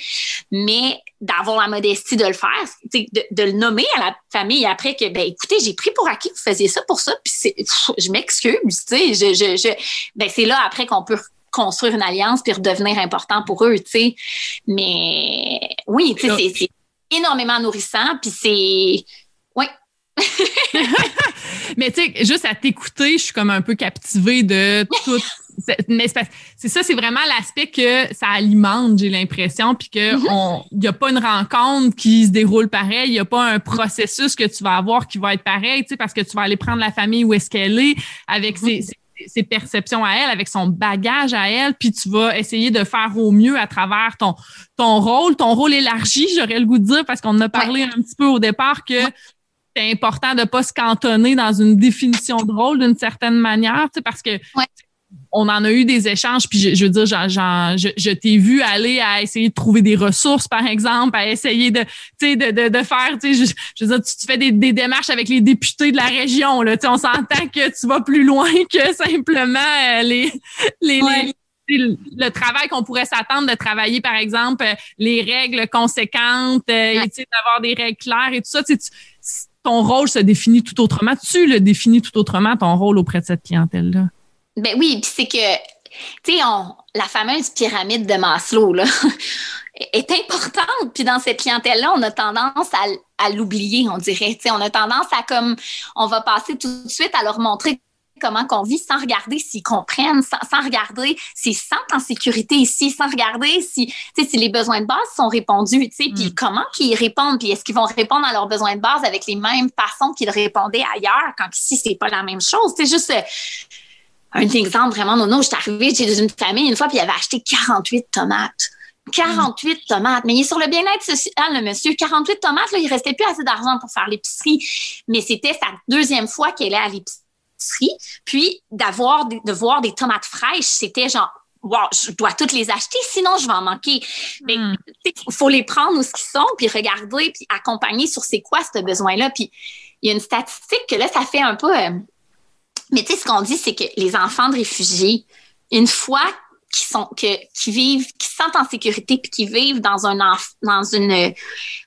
Mais d'avoir la modestie de le faire, de, de, le nommer à la famille après que, ben, écoutez, j'ai pris pour acquis que vous faisiez ça pour ça, puis je m'excuse, tu sais, je, je, je, ben, c'est là après qu'on peut construire une alliance puis redevenir important pour eux, tu sais. Mais oui, tu sais, c'est énormément nourrissant, puis c'est... Oui. (laughs) mais tu sais, juste à t'écouter, je suis comme un peu captivée de (laughs) tout. Mais c'est ça, c'est vraiment l'aspect que ça alimente, j'ai l'impression, puis qu'il mm-hmm. n'y a pas une rencontre qui se déroule pareil, il n'y a pas un processus que tu vas avoir qui va être pareil, tu sais, parce que tu vas aller prendre la famille où est-ce qu'elle est, avec ses, mm-hmm ses perceptions à elle, avec son bagage à elle, puis tu vas essayer de faire au mieux à travers ton, ton rôle, ton rôle élargi, j'aurais le goût de dire, parce qu'on a parlé un petit peu au départ que c'est important de ne pas se cantonner dans une définition de rôle d'une certaine manière, tu sais, parce que on en a eu des échanges, puis je, veux dire, je, je t'ai vu aller à essayer de trouver des ressources, par exemple, à essayer de, de, de, de faire, je, je, veux dire, tu, fais des, des, démarches avec les députés de la région, là, on s'entend que tu vas plus loin (laughs) que simplement euh, les, les, le travail qu'on pourrait s'attendre de travailler, par exemple, euh, les règles conséquentes, euh, d'avoir des règles claires et tout ça. ton rôle se définit tout autrement. Tu le définis tout autrement, ton rôle auprès de cette clientèle-là. Ben oui, puis c'est que, tu sais, la fameuse pyramide de Maslow, là, (laughs) est importante. Puis dans cette clientèle-là, on a tendance à, l'oublier, on dirait. Tu sais, on a tendance à comme, on va passer tout de suite à leur montrer comment qu'on vit sans regarder s'ils comprennent, sans, regarder s'ils se sentent en sécurité ici, sans regarder si, si les besoins de base sont répondus, tu sais, puis mm. comment qu'ils répondent, puis est-ce qu'ils vont répondre à leurs besoins de base avec les mêmes façons qu'ils répondaient ailleurs quand ici, c'est pas la même chose. C'est juste... Euh, un exemple vraiment non, non, je suis arrivée chez une famille une fois, puis il avait acheté 48 tomates. 48 tomates. Mais il est sur le bien-être social, le monsieur. 48 tomates, là, il restait plus assez d'argent pour faire l'épicerie. Mais c'était sa deuxième fois qu'elle est à l'épicerie. Puis, d'avoir, de voir des tomates fraîches, c'était genre, wow, je dois toutes les acheter, sinon je vais en manquer. Mais hmm. il faut les prendre où ce qu'ils sont, puis regarder, puis accompagner sur c'est quoi ce besoin-là. Puis, il y a une statistique que là, ça fait un peu... Euh, mais tu sais, ce qu'on dit, c'est que les enfants de réfugiés, une fois qu'ils sont que qui vivent, qui se sentent en sécurité puis qui vivent dans un dans une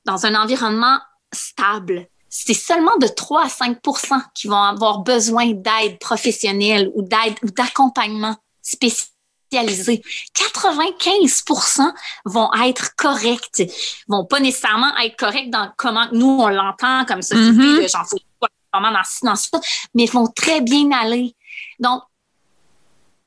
dans un environnement stable, c'est seulement de 3 à 5% qui vont avoir besoin d'aide professionnelle ou d'aide ou d'accompagnement spécialisé. 95% vont être corrects, vont pas nécessairement être corrects dans comment nous on l'entend comme société, mm -hmm. genre faut dans, dans ça, mais ils vont très bien aller. Donc,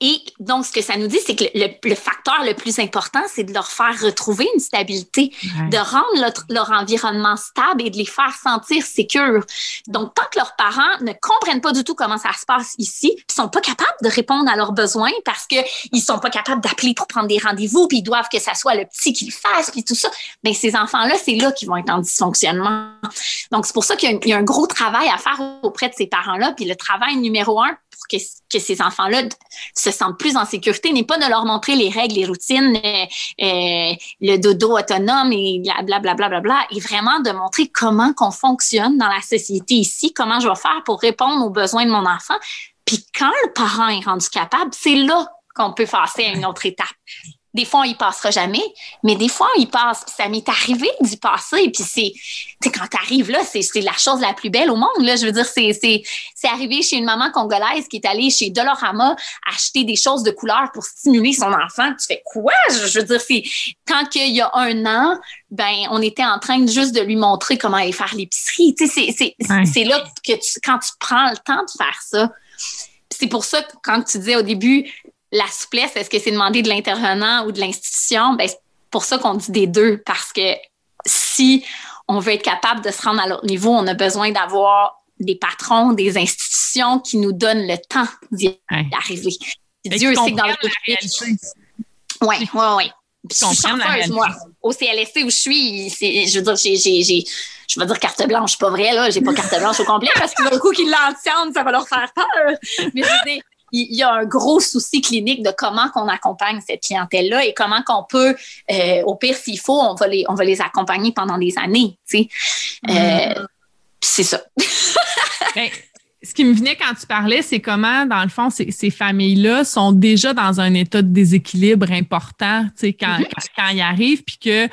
et donc, ce que ça nous dit, c'est que le, facteur le plus important, c'est de leur faire retrouver une stabilité, de rendre leur, environnement stable et de les faire sentir sécures. Donc, tant que leurs parents ne comprennent pas du tout comment ça se passe ici, ils sont pas capables de répondre à leurs besoins parce que ils sont pas capables d'appeler pour prendre des rendez-vous, puis ils doivent que ça soit le petit qui le fasse, puis tout ça. Ben ces enfants-là, c'est là qu'ils vont être en dysfonctionnement. Donc, c'est pour ça qu'il y, a un gros travail à faire auprès de ces parents-là. Puis le travail numéro un pour que, ces enfants-là se sentent plus en sécurité n'est pas de leur montrer les règles, les routines, euh, euh, le dodo autonome et blablabla, bla, bla, bla, et vraiment de montrer comment qu'on fonctionne dans la société ici, comment je vais faire pour répondre aux besoins de mon enfant. Puis quand le parent est rendu capable, c'est là qu'on peut passer à une autre étape. Des fois, il passera jamais, mais des fois, il passe. Puis ça m'est arrivé d'y passer. Puis c'est, tu quand t'arrives là, c'est, la chose la plus belle au monde. Là, je veux dire, c'est, arrivé chez une maman congolaise qui est allée chez Dolorama acheter des choses de couleur pour stimuler son enfant. Tu fais quoi? Je veux dire, c'est quand il y a un an, ben, on était en train juste de lui montrer comment aller faire l'épicerie. Tu sais, c'est, là que tu, quand tu prends le temps de faire ça. C'est pour ça que quand tu disais au début, la souplesse, est-ce que c'est demander de l'intervenant ou de l'institution? Ben, c'est pour ça qu'on dit des deux, parce que si on veut être capable de se rendre à l'autre niveau, on a besoin d'avoir des patrons, des institutions qui nous donnent le temps d'y arriver. Dieu sait que dans le Oui, oui, oui. Je suis chanceuse, moi. Au CLSC où je suis, je veux dire, j'ai, je vais dire carte blanche, pas vrai, là. J'ai pas carte blanche au complet parce que le coup qu'ils l'entiennent, ça va leur faire peur. Mais je veux il y a un gros souci clinique de comment qu'on accompagne cette clientèle-là et comment qu'on peut, euh, au pire, s'il faut, on va, les, on va les accompagner pendant des années. Tu sais. Euh, c'est ça. (laughs) Ben, ce qui me venait quand tu parlais, c'est comment, dans le fond, ces, ces familles-là sont déjà dans un état de déséquilibre important, tu sais, quand, mm-hmm. quand, ils arrivent, puis que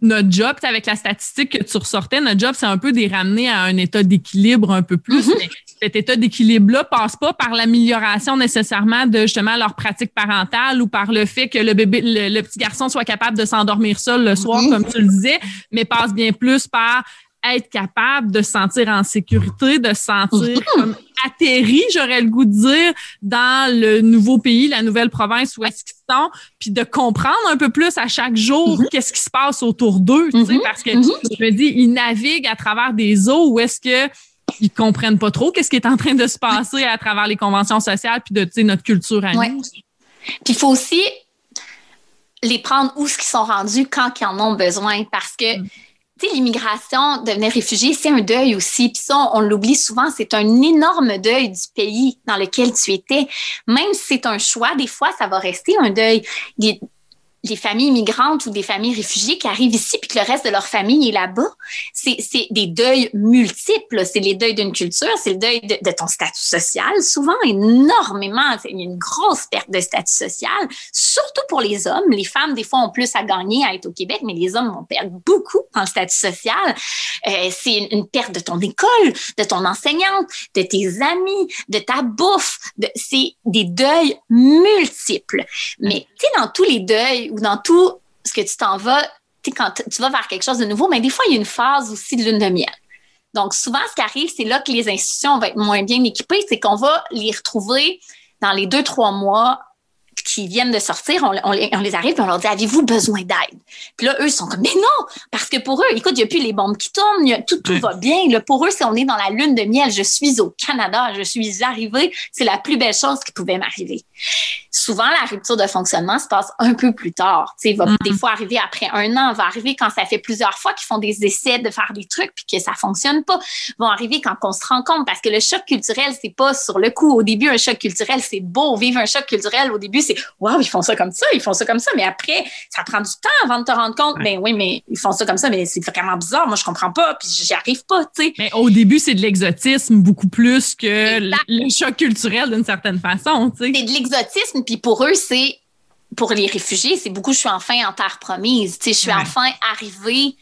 notre job, avec la statistique que tu ressortais, notre job, c'est un peu de les ramener à un état d'équilibre un peu plus. Mm-hmm. Cet état d'équilibre-là passe pas par l'amélioration nécessairement de justement leur pratique parentale ou par le fait que le bébé, le, petit garçon soit capable de s'endormir seul le soir, mm-hmm. comme tu le disais, mais passe bien plus par être capable de se sentir en sécurité, de se sentir comme atterri, j'aurais le goût de dire, dans le nouveau pays, la nouvelle province où est-ce qu'ils sont, puis de comprendre un peu plus à chaque jour mm-hmm. qu'est-ce qui se passe autour d'eux, mm-hmm. parce que mm-hmm. je me dis, ils naviguent à travers des eaux où est-ce que ils comprennent pas trop qu'est-ce qui est en train de se passer à travers les conventions sociales puis de notre culture à nous. Puis il faut aussi les prendre où ce qu'ils sont rendus quand ils en ont besoin parce que mm tu sais, l'immigration, devenir réfugié, c'est un deuil aussi. Puis ça, on, l'oublie souvent, c'est un énorme deuil du pays dans lequel tu étais. Même si c'est un choix, des fois, ça va rester un deuil des familles migrantes ou des familles réfugiées qui arrivent ici puis que le reste de leur famille est là-bas, c'est des deuils multiples. C'est les deuils d'une culture, c'est le deuil de, ton statut social, souvent énormément. C'est une grosse perte de statut social, surtout pour les hommes. Les femmes, des fois, ont plus à gagner à être au Québec, mais les hommes vont perdre beaucoup en statut social. Euh, c'est une perte de ton école, de ton enseignante, de tes amis, de ta bouffe. C'est des deuils multiples. Mais tu sais, dans tous les deuils, ou dans tout ce que tu t'en vas, quand tu vas vers quelque chose de nouveau, mais des fois, il y a une phase aussi de lune de miel. Donc, souvent, ce qui arrive, c'est là que les institutions vont être moins bien équipées, c'est qu'on va les retrouver dans les deux, trois mois qui viennent de sortir, on, les arrive et on leur dit Avez-vous besoin d'aide? Puis là, eux sont comme Mais non Parce que pour eux, écoute, il n'y a plus les bombes qui tournent, tout, tout va bien. Là, pour eux, si on est dans la lune de miel, je suis au Canada, je suis arrivée, c'est la plus belle chose qui pouvait m'arriver. Souvent, la rupture de fonctionnement se passe un peu plus tard. Tu sais, va mm-hmm. des fois arriver après un an, va arriver quand ça fait plusieurs fois qu'ils font des essais de faire des trucs puis que ça fonctionne pas. Vont arriver quand on se rend compte parce que le choc culturel, c'est pas sur le coup. Au début, un choc culturel, c'est beau. Vivre un choc culturel, au début, c'est waouh, ils font ça comme ça, ils font ça comme ça. Mais après, ça prend du temps avant de te rendre compte. Ben oui, mais ils font ça comme ça, mais c'est vraiment bizarre. Moi, je comprends pas, puis j'y arrive pas, tu sais. Mais au début, c'est de l'exotisme beaucoup plus que le choc culturel d'une certaine façon, tu sais. C'est de l'exotisme, puis pour eux, c'est pour les réfugiés, c'est beaucoup je suis enfin en terre promise. Tu sais, je suis enfin arrivée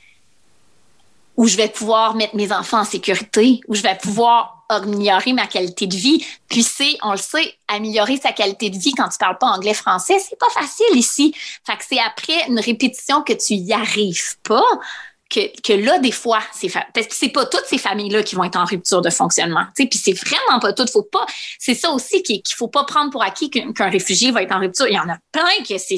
où je vais pouvoir mettre mes enfants en sécurité, où je vais pouvoir améliorer ma qualité de vie. Puis c'est, on le sait, améliorer sa qualité de vie quand tu parles pas anglais-français, c'est pas facile ici. Fait que c'est après une répétition que tu y arrives pas. Que, que là, des fois, c'est parce pas toutes ces familles-là qui vont être en rupture de fonctionnement. Puis c'est vraiment pas tout. Faut pas. C'est ça aussi qu'il faut pas prendre pour acquis qu'un réfugié va être en rupture. Il y en a plein que c'est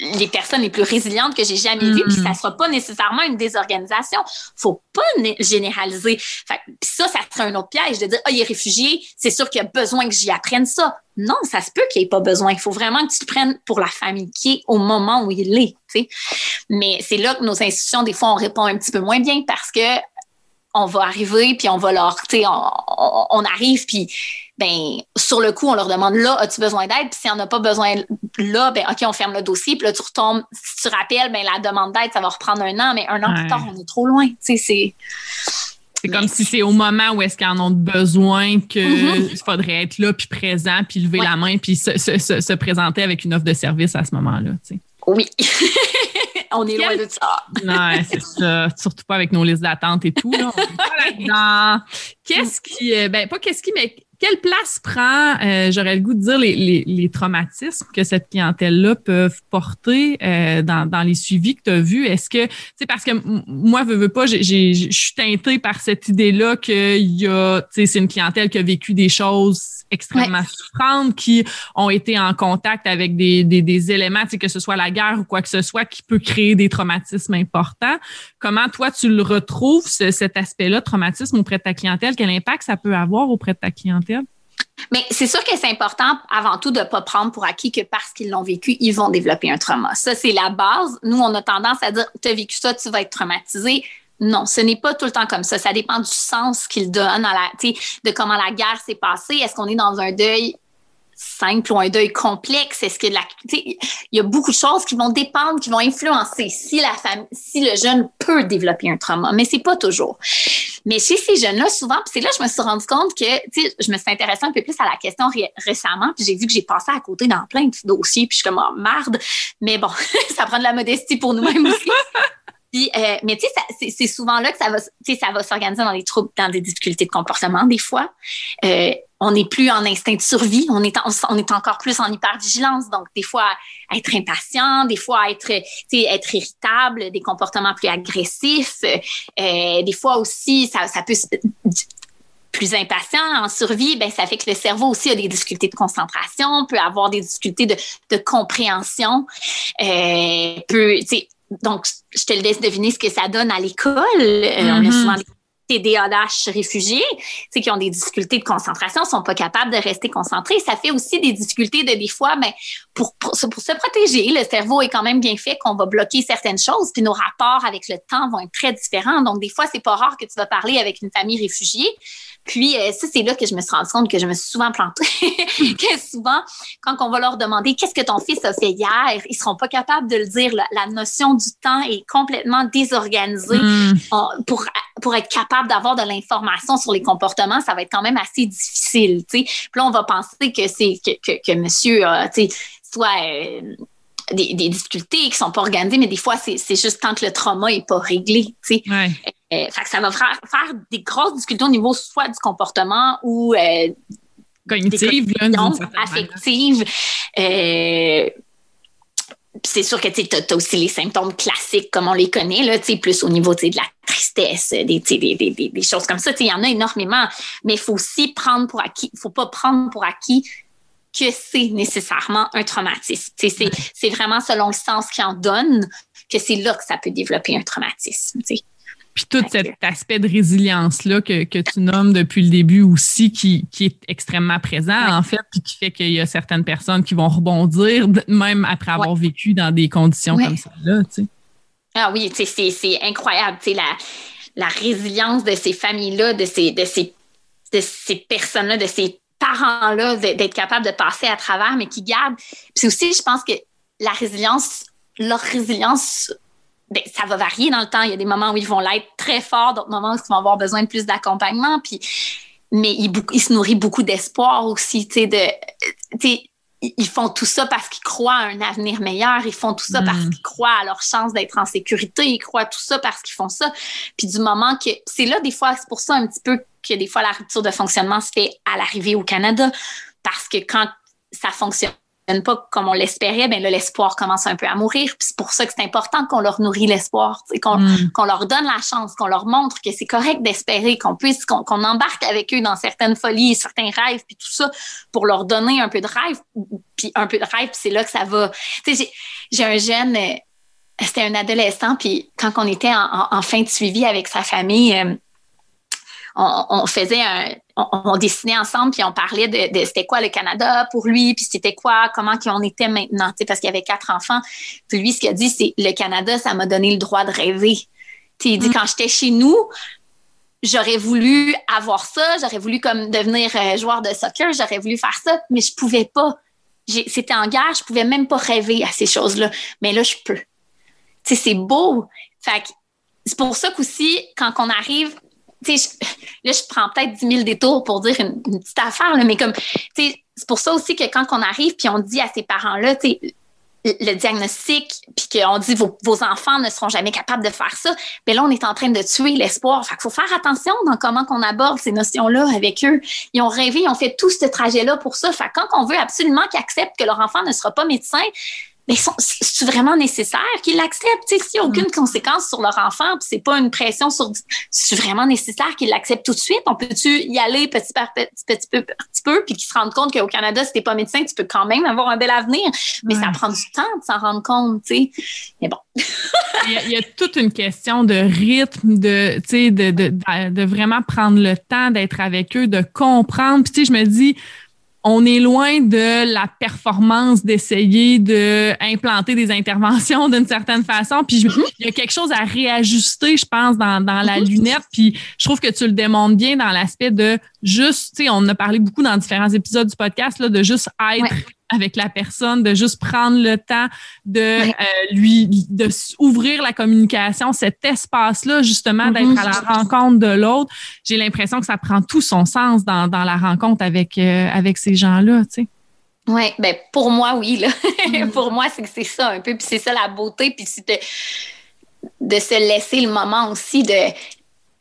les personnes les plus résilientes que j'ai jamais vues, puis ça mm. sera pas nécessairement une désorganisation. Faut pas généraliser. Fait, puis ça, ça serait un autre piège de dire, ah, il est réfugié, c'est sûr qu'il a besoin que j'y apprenne ça. Non, ça se peut qu'il ait pas besoin. Il faut vraiment que tu le prennes pour la famille qui est au moment où il est. sais. Mais c'est là que nos institutions, des fois, on répond un petit peu moins bien parce que on va arriver, puis on va leur, tu sais, on, arrive, puis ben sur le coup, on leur demande là, as-tu besoin d'aide? Puis si on n'a pas besoin là, ben OK, on ferme le dossier, puis là, tu retombes, si tu rappelles, ben la demande d'aide, ça va reprendre un an, mais un an plus tard, on est trop loin. Tu sais, c'est. C'est comme si c'est au moment où est-ce qu'ils en ont besoin qu'il mm-hmm. faudrait être là, puis présent, puis lever la main, puis se, se, présenter avec une offre de service à ce moment-là. Tu sais. Oui. (laughs) on est loin de ça. non, c'est ça. Surtout pas avec nos listes d'attente et tout. Là. (laughs) Qu'est-ce qui. Euh, ben, pas qu'est-ce qui, mais quelle place prend, euh, j'aurais le goût de dire, les, les, traumatismes que cette clientèle-là peut porter euh, dans, dans, les suivis que tu as vus? Est-ce que, c'est parce que moi, je veux pas, je suis teintée par cette idée-là qu'il y a, tu sais, c'est une clientèle qui a vécu des choses extrêmement souffrantes, qui ont été en contact avec des, des, des éléments, tu sais, que ce soit la guerre ou quoi que ce soit, qui peut créer des traumatismes importants. Comment toi, tu le retrouves, cet aspect-là, traumatisme auprès de ta clientèle? Quel impact ça peut avoir auprès de ta clientèle? Mais c'est sûr que c'est important avant tout de ne pas prendre pour acquis que parce qu'ils l'ont vécu, ils vont développer un trauma. Ça, c'est la base. Nous, on a tendance à dire, tu as vécu ça, tu vas être traumatisé. Non, ce n'est pas tout le temps comme ça. Ça dépend du sens qu'il donne à la, de comment la guerre s'est passée. Est-ce qu'on est dans un deuil simple ou un deuil complexe? Est-ce que la, il y a beaucoup de choses qui vont dépendre, qui vont influencer si la famille, si le jeune peut développer un trauma, mais c'est pas toujours. Mais chez ces jeunes-là, souvent, c'est là que je me suis rendu compte que, tu je me suis intéressée un peu plus à la question récemment, puis j'ai vu que j'ai passé à côté dans plein de dossiers, puis je suis comme, oh, marde. Mais bon, (laughs) ça prend de la modestie pour nous-mêmes aussi. Euh, mais tu sais, c'est souvent là que ça va, ça va s'organiser dans des troubles, dans des difficultés de comportement des fois. Euh, on n'est plus en instinct de survie, on est, on est encore plus en hypervigilance. Donc, des fois, être impatient, des fois, être, être irritable, des comportements plus agressifs. Euh, des fois aussi, ça, ça peut plus impatient en survie, ben ça fait que le cerveau aussi a des difficultés de concentration, peut avoir des difficultés de, de compréhension, euh, peut, donc je te laisse deviner ce que ça donne à l'école. Euh, on a mm-hmm. souvent TDAH réfugiés, c'est qui ont des difficultés de concentration, sont pas capables de rester concentrés. Ça fait aussi des difficultés de des fois, mais pour, pour, se protéger, le cerveau est quand même bien fait qu'on va bloquer certaines choses, puis nos rapports avec le temps vont être très différents. Donc des fois, c'est pas rare que tu vas parler avec une famille réfugiée, puis euh, ça, c'est là que je me suis rendu compte que je me suis souvent plantée. (laughs) que souvent, quand on va leur demander qu'est-ce que ton fils a fait hier, ils seront pas capables de le dire. La, notion du temps est complètement désorganisée. Hmm. pour, pour être capable d'avoir de l'information sur les comportements, ça va être quand même assez difficile. Puis là, on va penser que c'est que, que, que monsieur soit euh, des, des, difficultés qui sont pas organisées, mais des fois, c'est juste tant que le trauma est pas réglé. Ouais. Euh, ça va faire, faire, des grosses difficultés au niveau soit du comportement ou euh, cognitive, affective. Euh, c'est sûr que tu as, aussi les symptômes classiques comme on les connaît, là, plus au niveau de la tristesse, des, des, des, des choses comme ça. Il y en a énormément, mais il faut aussi prendre pour acquis, faut pas prendre pour acquis que c'est nécessairement un traumatisme. C'est vraiment selon le sens qu'il en donne que c'est là que ça peut développer un traumatisme. Puis tout cet aspect de résilience-là que, que, tu nommes depuis le début aussi, qui, qui est extrêmement présent, en fait, puis qui fait qu'il y a certaines personnes qui vont rebondir, même après avoir vécu dans des conditions comme ça-là. Ah oui, c'est incroyable, la, la résilience de ces familles-là, de ces, de ces, de ces personnes-là, de ces parents-là d'être capables de passer à travers, mais qui gardent. Puis aussi, je pense que la résilience, leur résilience, ben, ça va varier dans le temps. Il y a des moments où ils vont l'être très fort, d'autres moments où ils vont avoir besoin de plus d'accompagnement. Puis, mais ils, ils, se nourrissent beaucoup d'espoir aussi, tu sais, de, ils font tout ça parce qu'ils croient à un avenir meilleur, ils font tout ça parce mm. qu'ils croient à leur chance d'être en sécurité, ils croient tout ça parce qu'ils font ça. Puis du moment que c'est là des fois, c'est pour ça un petit peu que des fois la rupture de fonctionnement se fait à l'arrivée au Canada parce que quand ça fonctionne pas comme on l'espérait, ben l'espoir commence un peu à mourir. Puis c'est pour ça que c'est important qu'on leur nourrit l'espoir, qu'on mm. qu'on leur donne la chance, qu'on leur montre que c'est correct d'espérer, qu'on puisse, qu'on embarque avec eux dans certaines folies, certains rêves, puis tout ça, pour leur donner un peu de rêve, puis un peu de rêve, puis c'est là que ça va. J'ai un jeune, euh, c'était un adolescent, puis quand on était en, fin de suivi avec sa famille, on, faisait un, on, dessinait ensemble, puis on parlait de, c'était quoi le Canada pour lui, puis c'était quoi, comment on était maintenant, parce qu'il y avait quatre enfants. Puis lui, ce qu'il a dit, c'est le Canada, ça m'a donné le droit de rêver. il dit, mm. quand j'étais chez nous, j'aurais voulu avoir ça, j'aurais voulu comme devenir euh, joueur de soccer, j'aurais voulu faire ça, mais je pouvais pas. C'était en guerre, je pouvais même pas rêver à ces choses-là. Mais là, je peux. c'est beau. Fait c'est pour ça qu'aussi, quand on arrive tu sais, là, je prends peut-être 10 000 détours pour dire une, petite affaire, mais comme, tu c'est pour ça aussi que quand on arrive puis on dit à ces parents-là, tu le diagnostic, puis qu'on dit vos, vos, enfants ne seront jamais capables de faire ça, mais là, on est en train de tuer l'espoir. Fait qu'il faut faire attention dans comment on aborde ces notions-là avec eux. Ils ont rêvé, ils ont fait tout ce trajet-là pour ça. Fait quand on veut absolument qu'ils acceptent que leur enfant ne sera pas médecin, mais c'est vraiment nécessaire qu'ils l'acceptent? S'il n'y a aucune mm. conséquence sur leur enfant, puis c'est pas une pression sur. C'est vraiment nécessaire qu'ils l'acceptent tout de suite? On peut-tu y aller petit par petit, petit peu, petit peu, puis qu'ils se rendent compte qu'au Canada, si t'es pas médecin, tu peux quand même avoir un bel avenir. Mais ça prend du temps de s'en rendre compte, tu sais. Mais bon. (laughs) il, y a, toute une question de rythme, de, de, de, de, vraiment prendre le temps d'être avec eux, de comprendre. Puis, tu sais, je me dis, on est loin de la performance d'essayer d'implanter des interventions d'une certaine façon. Puis il y a quelque chose à réajuster, je pense, dans, dans la mhm. lunette. Puis je trouve que tu le démontres bien dans l'aspect de juste, tu sais, on a parlé beaucoup dans différents épisodes du podcast, là, de juste être avec la personne, de juste prendre le temps de euh, lui de ouvrir la communication, cet espace-là justement d'être mm-hmm. à la rencontre de l'autre. J'ai l'impression que ça prend tout son sens dans, dans la rencontre avec euh, avec ces gens-là, tu sais. Oui, ben pour moi, oui. Là. Mm. (laughs) pour moi, c'est que c'est ça un peu. Puis c'est ça la beauté. Puis c'est de, de, se laisser le moment aussi de.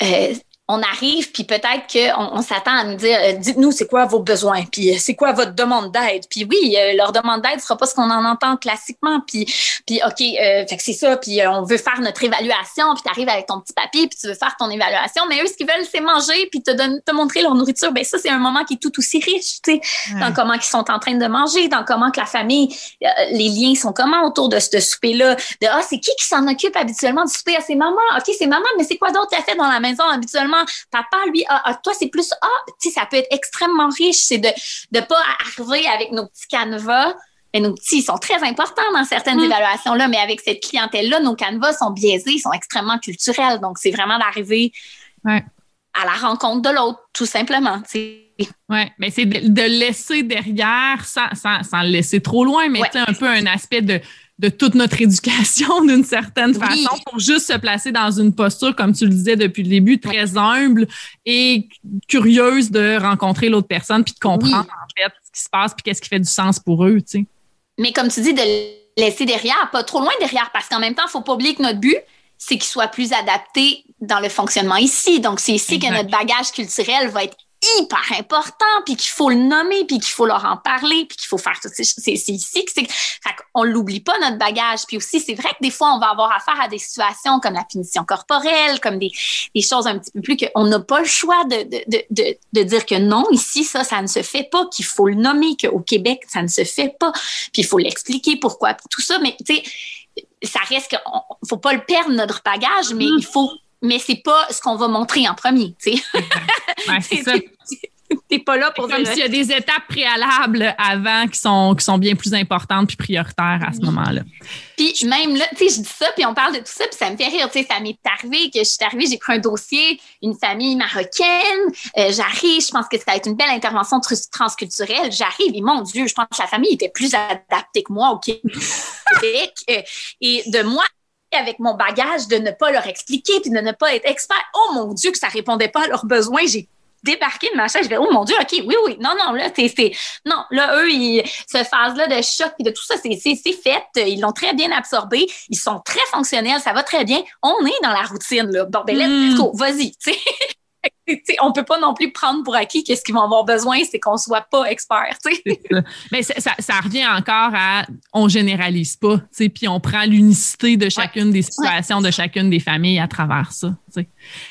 Euh, on arrive, puis peut-être qu'on on, s'attend à nous dire euh, dites-nous c'est quoi vos besoins, puis euh, c'est quoi votre demande d'aide. Puis oui, euh, leur demande d'aide sera pas ce qu'on en entend classiquement. Puis, puis OK, fait que c'est ça, puis on veut faire notre évaluation, puis tu arrives avec ton petit papier, puis tu veux faire ton évaluation, mais eux, ce qu'ils veulent, c'est manger, puis te, te montrer leur nourriture. Ben ça, c'est un moment qui est tout aussi riche, tu sais, dans comment ils sont en train de manger, dans comment que la famille, les liens sont comment autour de ce souper-là. De Ah, c'est qui qui s'en occupe habituellement du souper? à ses mamans. OK, c'est maman, mais c'est quoi d'autre tu fait dans la maison habituellement? Papa, lui, ah, ah, toi, c'est plus, ah, tu sais, ça peut être extrêmement riche. C'est de ne pas arriver avec nos petits canevas. Mais nos petits, ils sont très importants dans certaines mm. évaluations-là, mais avec cette clientèle-là, nos canevas sont biaisés, sont extrêmement culturels. Donc, c'est vraiment d'arriver à la rencontre de l'autre, tout simplement. Oui, mais c'est de, laisser derrière, sans, sans, le laisser trop loin, mais un peu un aspect de de toute notre éducation (laughs) d'une certaine façon pour juste se placer dans une posture, comme tu le disais depuis le début, très humble et curieuse de rencontrer l'autre personne puis de comprendre en fait ce qui se passe puis qu'est-ce qui fait du sens pour eux, tu sais. Mais comme tu dis, de laisser derrière, pas trop loin derrière, parce qu'en même temps, il faut pas oublier que notre but, c'est qu'il soit plus adapté dans le fonctionnement ici. Donc, c'est ici que notre bagage culturel va être hyper important, puis qu'il faut le nommer, puis qu'il faut leur en parler, puis qu'il faut faire tout. C'est ici que c'est. Fait qu'on l'oublie pas, notre bagage. Puis aussi, c'est vrai que des fois, on va avoir affaire à des situations comme la punition corporelle, comme des, des choses un petit peu plus qu'on n'a pas le choix de, de, de, de, dire que non, ici, ça, ça ne se fait pas, qu'il faut le nommer, qu'au Québec, ça ne se fait pas, puis il faut l'expliquer pourquoi, tout ça. Mais tu sais, ça reste qu'il faut pas le perdre, notre bagage, mais mm. il faut mais c'est pas ce qu'on va montrer en premier, tu sais. (laughs) c'est ça. T'es pas là pour Comme s'il y a des étapes préalables avant qui sont, qui sont bien plus importantes puis prioritaires à ce moment-là. Puis même là, tu sais, je dis ça, puis on parle de tout ça, puis ça me fait rire. Tu sais, ça m'est arrivé que je suis arrivée, j'ai pris un dossier, une famille marocaine, euh, j'arrive, je pense que ça va être une belle intervention transculturelle. J'arrive, et mon Dieu, je pense que la famille était plus adaptée que moi au Québec. Euh, et de moi avec mon bagage de ne pas leur expliquer puis de ne pas être expert. Oh mon Dieu, que ça répondait pas à leurs besoins. J'ai débarqué de ma chaise. Je vais, oh mon Dieu, OK, oui, oui. Non, non, là, c'est. Non, là, eux, ils, cette phase-là de choc et de tout ça, c'est fait. Ils l'ont très bien absorbé. Ils sont très fonctionnels. Ça va très bien. On est dans la routine, là. Bon, ben, let's mm. go. Vas-y. (laughs) (laughs) on peut pas non plus prendre pour acquis qu'est-ce qu'ils vont avoir besoin, c'est qu'on soit pas expert. Mais ça, ça, revient encore à on généralise pas, puis on prend l'unicité de chacune des situations, de chacune des familles à travers ça.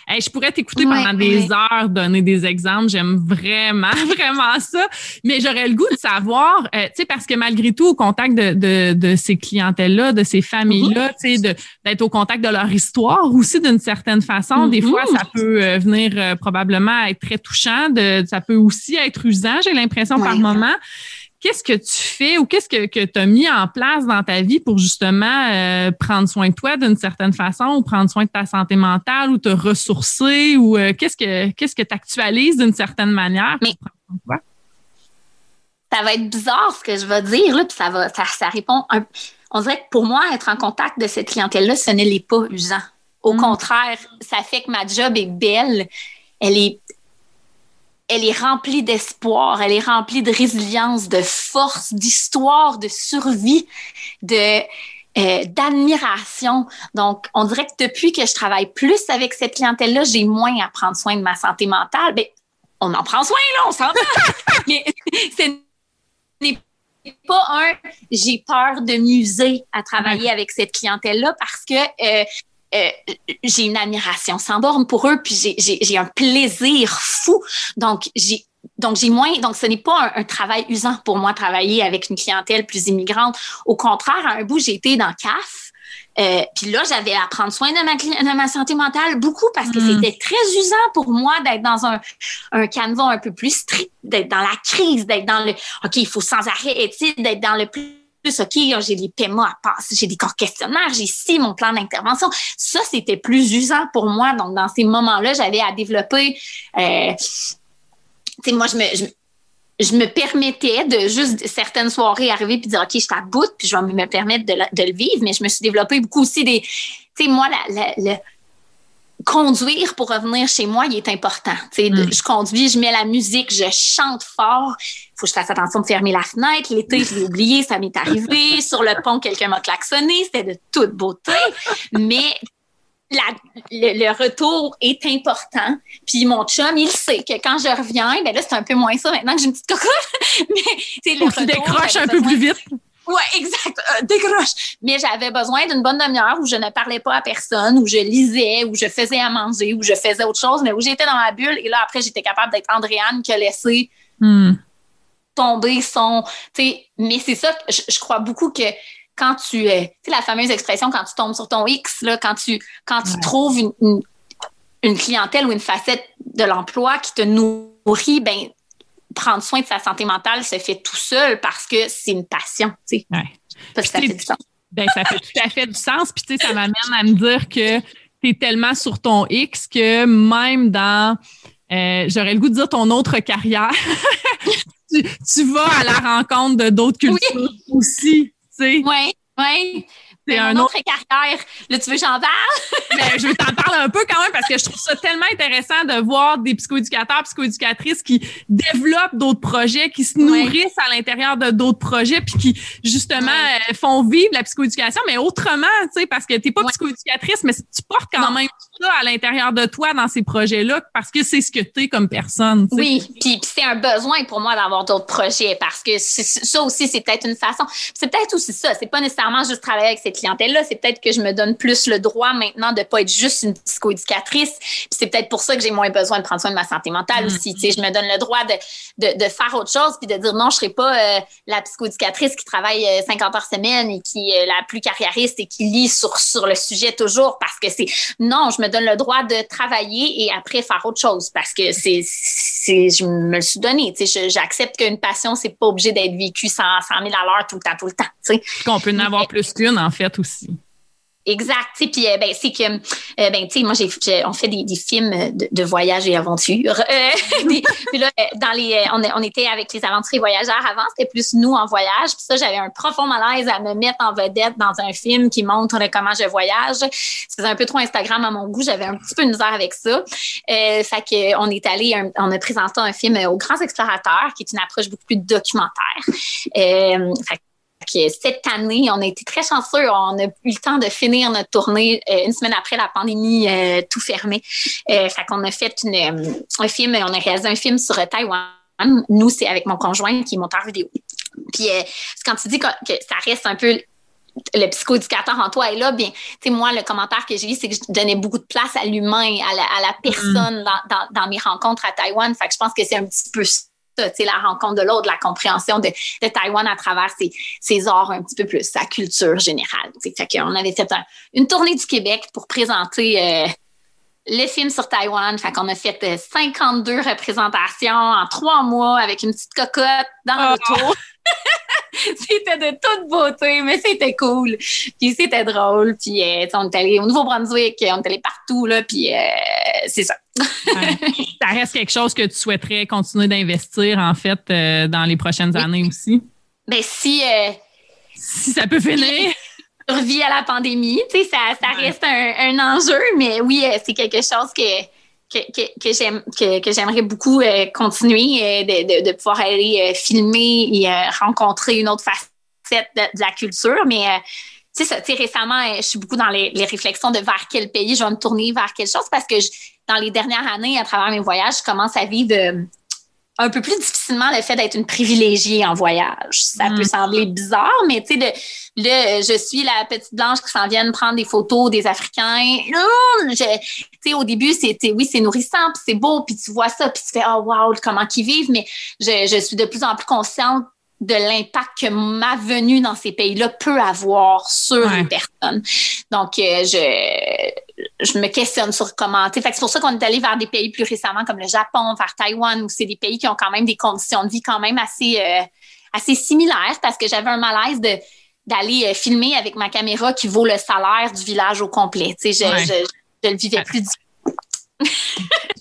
Je pourrais t'écouter pendant des heures donner des exemples. J'aime vraiment, (laughs) vraiment ça. Mais j'aurais le goût de savoir, euh, parce que malgré tout, au contact de, de, ces clientèles-là, de ces familles-là, mm-hmm. d'être au contact de leur histoire aussi d'une certaine façon, des fois, ça peut euh, venir euh, probablement être très touchant. De, ça peut aussi être usant, j'ai l'impression, par moment. Qu'est-ce que tu fais ou qu'est-ce que, que tu as mis en place dans ta vie pour justement euh, prendre soin de toi d'une certaine façon ou prendre soin de ta santé mentale ou te ressourcer ou euh, qu'est-ce que qu'est-ce que tu actualises d'une certaine manière pour prendre soin de toi? Ça va être bizarre ce que je vais dire, là, puis ça va ça, ça répond on dirait que pour moi, être en contact de cette clientèle-là, ce n'est pas usant. Au mm. contraire, ça fait que ma job est belle elle est, elle est remplie d'espoir, elle est remplie de résilience, de force, d'histoire, de survie, de euh, d'admiration. Donc, on dirait que depuis que je travaille plus avec cette clientèle-là, j'ai moins à prendre soin de ma santé mentale. Ben, on en prend soin, là, on s'en (laughs) Mais ce n'est pas un j'ai peur de muser à travailler avec cette clientèle-là parce que euh, euh, j'ai une admiration sans borne pour eux, puis j'ai un plaisir fou. Donc, j'ai donc, j'ai moins. Donc, ce n'est pas un, travail usant pour moi, travailler avec une clientèle plus immigrante. Au contraire, à un bout, j'ai été dans CAF. Euh, puis là, j'avais à prendre soin de ma, de ma santé mentale beaucoup parce que hmm. c'était très usant pour moi d'être dans un, un canevas un peu plus strict, d'être dans la crise, d'être dans le OK, il faut sans arrêt, d'être dans le plus OK, j'ai des paiements à passer, j'ai des questionnaires, j'ai ici mon plan d'intervention. Ça, c'était plus usant pour moi. Donc, dans ces moments-là, j'avais à développer. Euh, tu sais, moi, je me, je me permettais de juste certaines soirées arriver puis dire OK, je suis à bout, puis je vais me permettre de, le vivre, mais je me suis développée beaucoup aussi des. Tu sais, moi, la, conduire pour revenir chez moi, il est important. Tu sais, mm. Je conduis, je mets la musique, je chante fort. Il faut que je fasse attention de fermer la fenêtre. L'été, je l'ai (laughs) oublié, ça m'est arrivé. Sur le pont, quelqu'un m'a klaxonné. C'était de toute beauté. Mais le, retour est important. Puis mon chum, il sait que quand je reviens, ben là, c'est un peu moins ça maintenant que j'ai une petite cocotte. (laughs) Mais le retour, tu décroches un peu plus vite. Oui, exact. Euh, décroche. Mais j'avais besoin d'une bonne demi-heure où je ne parlais pas à personne, où je lisais, où je faisais à manger, où je faisais autre chose, mais où j'étais dans ma bulle. Et là, après, j'étais capable d'être Andréane qui a laissé hmm. tomber son. Mais c'est ça, je, je crois beaucoup que quand tu, tu sais, la fameuse expression quand tu tombes sur ton X, là, quand tu, quand tu trouves une, une, clientèle ou une facette de l'emploi qui te nourrit, ben, prendre soin de sa santé mentale se fait tout seul parce que c'est une passion, tu sais. Parce que ça fait du sens. Ben, ça fait tout à fait du sens. Puis, tu sais, ça m'amène à me dire que tu es tellement sur ton X que même dans, euh, j'aurais le goût de dire ton autre carrière, (laughs) tu, vas à la rencontre de d'autres cultures aussi. Oui, oui. C'est un autre carrière. Là, tu veux que j'en parle? (laughs) ben, je veux t'en parler un peu quand même parce que je trouve ça tellement intéressant de voir des psychoéducateurs, psychoéducatrices qui développent d'autres projets, qui se nourrissent à l'intérieur de d'autres projets, puis qui justement euh, font vivre la psychoéducation, mais autrement, tu sais, parce que t'es pas psychoéducatrice, mais tu portes quand même ça à l'intérieur de toi dans ces projets-là parce que c'est ce que tu es comme personne. Oui, puis, c'est un besoin pour moi d'avoir d'autres projets parce que ça aussi, c'est peut-être une façon. C'est peut-être aussi ça. C'est pas nécessairement juste travailler avec cette clientèle-là. C'est peut-être que je me donne plus le droit maintenant de pas être juste une psychoéducatrice. Puis c'est peut-être pour ça que j'ai moins besoin de prendre soin de ma santé mentale mm. aussi. Tu sais, je me donne le droit de, de, de, faire autre chose puis de dire non, je serai pas euh, la psychoéducatrice qui travaille 50 euh, heures semaine et qui est la plus carriériste et qui lit sur, sur le sujet toujours parce que c'est non, je me donne le droit de travailler et après faire autre chose parce que c'est, c'est je me le suis donné. J'accepte qu'une passion, c'est pas obligé d'être vécu 100, 100 000 à l'heure tout le temps, tout le temps. Qu'on peut en avoir plus qu'une, en fait, aussi. Exact. Puis euh, ben c'est que euh, ben tu sais moi j'ai on fait des, films de, de, voyage et aventure. (laughs) Euh, là dans les on, on, était avec les aventuriers voyageurs avant, c'était plus nous en voyage. Puis ça j'avais un profond malaise à me mettre en vedette dans un film qui montre comment je voyage. C'était un peu trop Instagram à mon goût, j'avais un petit peu de misère avec ça. Euh, fait que on est allé on a présenté un film aux grands explorateurs qui est une approche beaucoup plus documentaire. Euh, fait cette année, on a été très chanceux. On a eu le temps de finir notre tournée euh, une semaine après la pandémie, euh, tout fermé. Euh, fait qu'on a fait un film, on a réalisé un film sur Taïwan. Nous, c'est avec mon conjoint qui est monteur vidéo. Puis quand tu dis que, ça reste un peu le psychoéducateur en toi est là, bien, tu sais, moi, le commentaire que j'ai eu, c'est que je donnais beaucoup de place à l'humain, à la, personne mm. dans, dans, mes rencontres à Taïwan. Fait que je pense que c'est un petit peu la rencontre de l'autre, la compréhension de, Taïwan à travers ses, arts un petit peu plus, sa culture générale. Fait qu'on avait fait une tournée du Québec pour présenter euh, le film sur Taïwan. Fait qu'on a fait 52 euh, représentations en trois mois avec une petite cocotte dans le tour. (laughs) c'était de toute beauté, mais c'était cool. Puis c'était drôle. Puis euh, on est allé au Nouveau-Brunswick, on est allé partout, là, puis euh, c'est ça. Ça reste quelque chose que tu souhaiterais continuer d'investir, en fait, euh, dans les prochaines années aussi? Ben si... si ça peut finir (laughs) survie à la pandémie. Tu sais, ça, ça reste un, un, enjeu, mais oui, c'est quelque chose que, que, que, j'aime que, que j'aimerais beaucoup euh, continuer euh, de, de, de, pouvoir aller euh, filmer et rencontrer une autre facette de, la culture mais tu sais récemment je suis beaucoup dans les, les, réflexions de vers quel pays je vais me tourner vers quelque chose parce que dans les dernières années à travers mes voyages je commence à vivre un peu plus difficilement le fait d'être une privilégiée en voyage. Ça peut mm. sembler bizarre, mais tu sais, là, je suis la petite blanche qui s'en vient prendre des photos des Africains. Tu sais, au début, c'était, oui, c'est nourrissant, puis c'est beau, puis tu vois ça, puis tu fais, oh wow, comment qu'ils vivent, mais je, je suis de plus en plus consciente de l'impact que ma venue dans ces pays-là peut avoir sur une personne. Donc, euh, je, je me questionne sur comment. Fait c'est pour ça qu'on est allé vers des pays plus récemment comme le Japon, vers Taïwan, où c'est des pays qui ont quand même des conditions de vie quand même assez, euh, assez similaires parce que j'avais un malaise de d'aller euh, filmer avec ma caméra qui vaut le salaire du village au complet. Je, je, je, le vivais plus du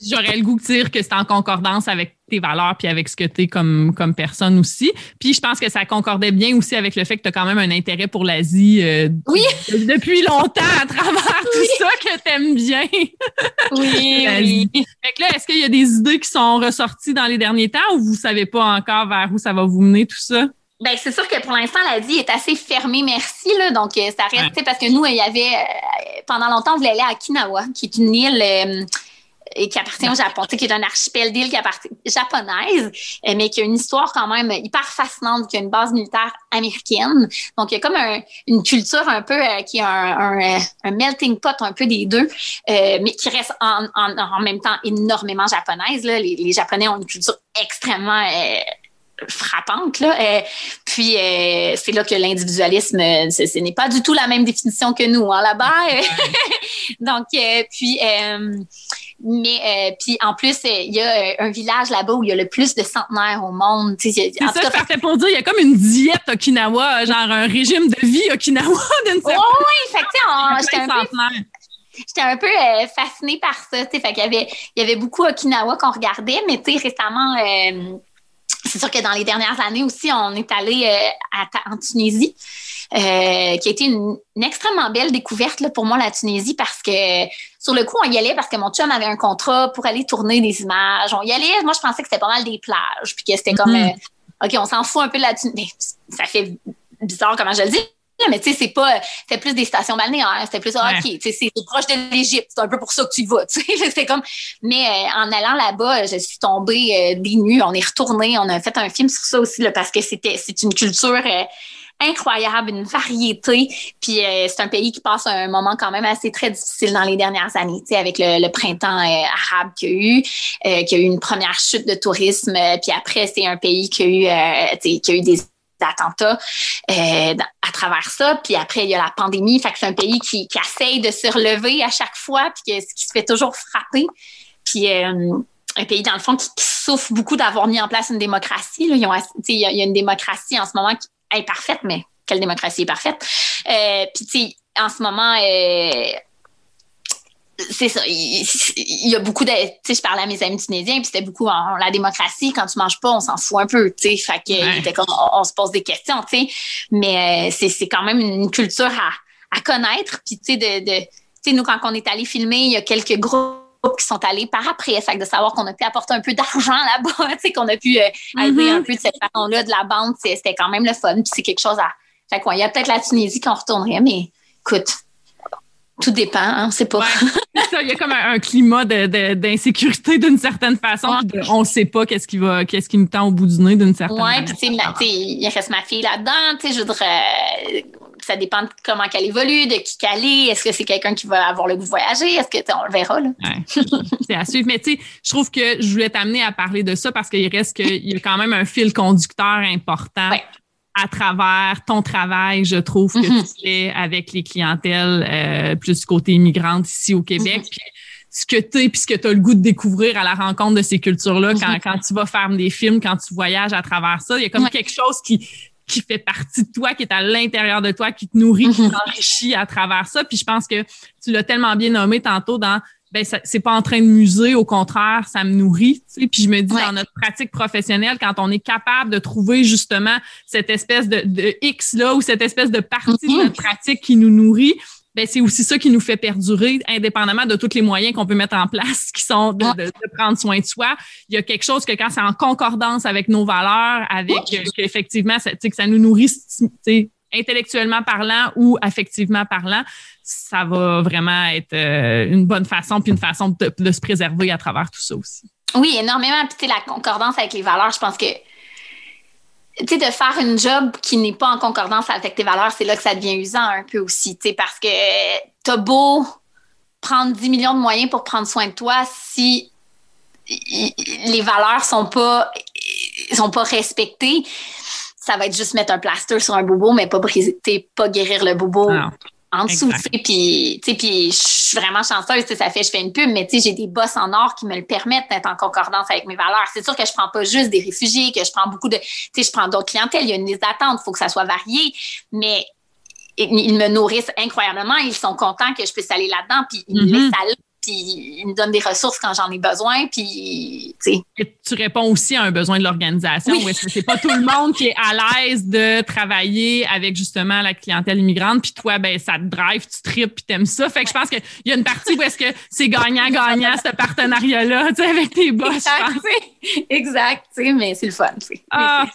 J'aurais le goût de dire que c'est en concordance avec tes valeurs puis avec ce que tu es comme, comme personne aussi. Puis je pense que ça concordait bien aussi avec le fait que tu as quand même un intérêt pour l'Asie euh, oui. depuis longtemps à travers tout ça que tu aimes bien. oui, (laughs) oui. Fait que là, est-ce qu'il y a des idées qui sont ressorties dans les derniers temps ou vous savez pas encore vers où ça va vous mener tout ça? Ben, c'est sûr que pour l'instant, l'Asie est assez fermée, merci. Là, donc, euh, ça reste, parce que nous, il y avait, euh, pendant longtemps, on voulait aller à Okinawa, qui est une île et qui appartient au Japon, qui est un archipel d'îles qui appartient japonaise, euh, mais qui a une histoire quand même hyper fascinante, qui a une base militaire américaine. Donc, il y a comme une culture un peu euh, qui est un, un, un, melting pot un peu des deux, euh, mais qui reste en, en, en, même temps énormément japonaise. Là. Les, les Japonais ont une culture extrêmement frappante. Là. Euh, puis euh, c'est là que l'individualisme, ce, n'est pas du tout la même définition que nous hein, là-bas. (laughs) Donc, puis mais puis en plus, il y a un village là-bas où il y a le plus de centenaires au monde. C'est ça, je partais pour dire, il y a comme une diète Okinawa, genre un régime de vie Okinawa (laughs) d'une certaine Oui, fait j'étais un peu, j'étais un peu euh, fascinée par ça. Fait qu'il y avait, il y avait beaucoup Okinawa qu'on regardait, mais tu sais, récemment, euh, c'est sûr que dans les dernières années aussi, on est allé euh, en Tunisie, euh, qui a été une, extrêmement belle découverte là, pour moi, la Tunisie, parce que sur le coup, on y allait parce que mon chum avait un contrat pour aller tourner des images. On y allait, moi, je pensais que c'était pas mal des plages, puis que c'était comme, mm-hmm. euh, OK, on s'en fout un peu de la Tunisie. Ça fait bizarre comment je le dis, mais tu sais, c'est pas, c'était plus des stations balnéaires, c'était plus, OK, tu sais, c'est proche de l'Égypte, c'est un peu pour ça que tu y vas, (laughs) tu sais, c'était comme, mais euh, en allant là-bas, je suis tombée euh, des nues, on est retourné, on a fait un film sur ça aussi, là, parce que c'était, c'est une culture euh, incroyable, une variété, puis c'est un pays qui passe un moment quand même assez très difficile dans les dernières années, avec le, printemps arabe qu'il y a eu, qu'il y a eu une première chute de tourisme, puis après, c'est un pays qui a eu, sais, qui a eu des d'attentats euh, à travers ça. Puis après, il y a la pandémie. Fait que c'est un pays qui, qui essaye de se relever à chaque fois, puis qui se fait toujours frapper. Puis euh, un pays, dans le fond, qui, souffre beaucoup d'avoir mis en place une démocratie. Il, y a, une démocratie en ce moment qui est parfaite, mais quelle démocratie est parfaite? Euh, puis, tu sais, en ce moment, c'est ça. Il, y a beaucoup de. Tu sais, je parlais à mes amis tunisiens, puis c'était beaucoup en, la démocratie. Quand tu manges pas, on s'en fout un peu, tu sais. Fait que, comme, on, se pose des questions, tu sais. Mais euh, c'est quand même une culture à, à connaître. Puis, tu sais, de, de tu sais, nous, quand on est allé filmer, il y a quelques groupes qui sont allés par après. Fait que de savoir qu'on a pu apporter un peu d'argent (laughs) là-bas, qu'on a pu euh, aider mm-hmm. un peu de cette façon-là de la bande, c'était quand même le fun. Puis c'est quelque chose à. Fait quoi, il y a peut-être la Tunisie qu'on retournerait, mais écoute, tout dépend, hein, c'est pas. il y a comme un, climat d'insécurité d'une certaine façon. on ne sait pas qu'est-ce qui va, qu'est-ce qui nous tend au bout du nez d'une certaine façon. Oui, puis il reste ma fille là-dedans. Je voudrais. Ça dépend de comment elle évolue, de qui qu'elle est. Est-ce que c'est quelqu'un qui va avoir le goût de voyager? Est-ce que on le verra? Là? (laughs) c'est à suivre. Mais tu sais, je trouve que je voulais t'amener à parler de ça parce qu'il reste qu'il y a quand même un fil conducteur important à travers ton travail, je trouve, que mm-hmm. tu fais avec les clientèles euh, plus côté immigrantes ici au Québec. Mm-hmm. Puis ce que tu es puis ce que tu as le goût de découvrir à la rencontre de ces cultures-là quand, mm-hmm. quand tu vas faire des films, quand tu voyages à travers ça. Il y a comme quelque chose qui, qui fait partie de toi, qui est à l'intérieur de toi, qui te nourrit, qui t'enrichit à travers ça. Puis je pense que tu l'as tellement bien nommé tantôt dans ben c'est pas en train de muser, au contraire, ça me nourrit. Puis je me dis, dans notre pratique professionnelle, quand on est capable de trouver justement cette espèce de, de X là ou cette espèce de partie de mm-hmm. notre pratique qui nous nourrit, ben c'est aussi ça qui nous fait perdurer, indépendamment de tous les moyens qu'on peut mettre en place, qui sont de, de, prendre soin de soi. Il y a quelque chose que quand c'est en concordance avec nos valeurs, avec effectivement, ça, que ça nous nourrit intellectuellement parlant ou affectivement parlant, ça va vraiment être euh, une bonne façon puis une façon de, se préserver à travers tout ça aussi. Oui, énormément. Puis la concordance avec les valeurs, je pense que de faire une job qui n'est pas en concordance avec tes valeurs, c'est là que ça devient usant un peu aussi, parce que t'as beau prendre 10 millions de moyens pour prendre soin de toi si les valeurs sont pas sont pas respectées ça va être juste mettre un plaster sur un bobo, mais pas briser, pas guérir le bobo en dessous. Puis, puis je suis vraiment chanceuse, ça fait, je fais une pub, mais j'ai des boss en or qui me le permettent d'être en concordance avec mes valeurs. C'est sûr que je prends pas juste des réfugiés, que je prends beaucoup de, je prends d'autres clientèles. Il y a une liste d'attente, il faut que ça soit varié, mais ils me nourrissent incroyablement. Ils sont contents que je puisse aller là-dedans, puis ils me mm-hmm. laissent aller puis ils me donnent des ressources quand j'en ai besoin, puis tu réponds aussi à un besoin de l'organisation. Oui. Est-ce que c'est pas tout le monde qui est à l'aise de travailler avec justement la clientèle immigrante, puis toi, ben ça te drive, tu tripes, puis t'aimes ça. Fait que je pense qu'il y a une partie où est-ce que c'est gagnant-gagnant ce partenariat-là, tu sais, avec tes boss. Exact, exact, mais c'est le fun. Ah,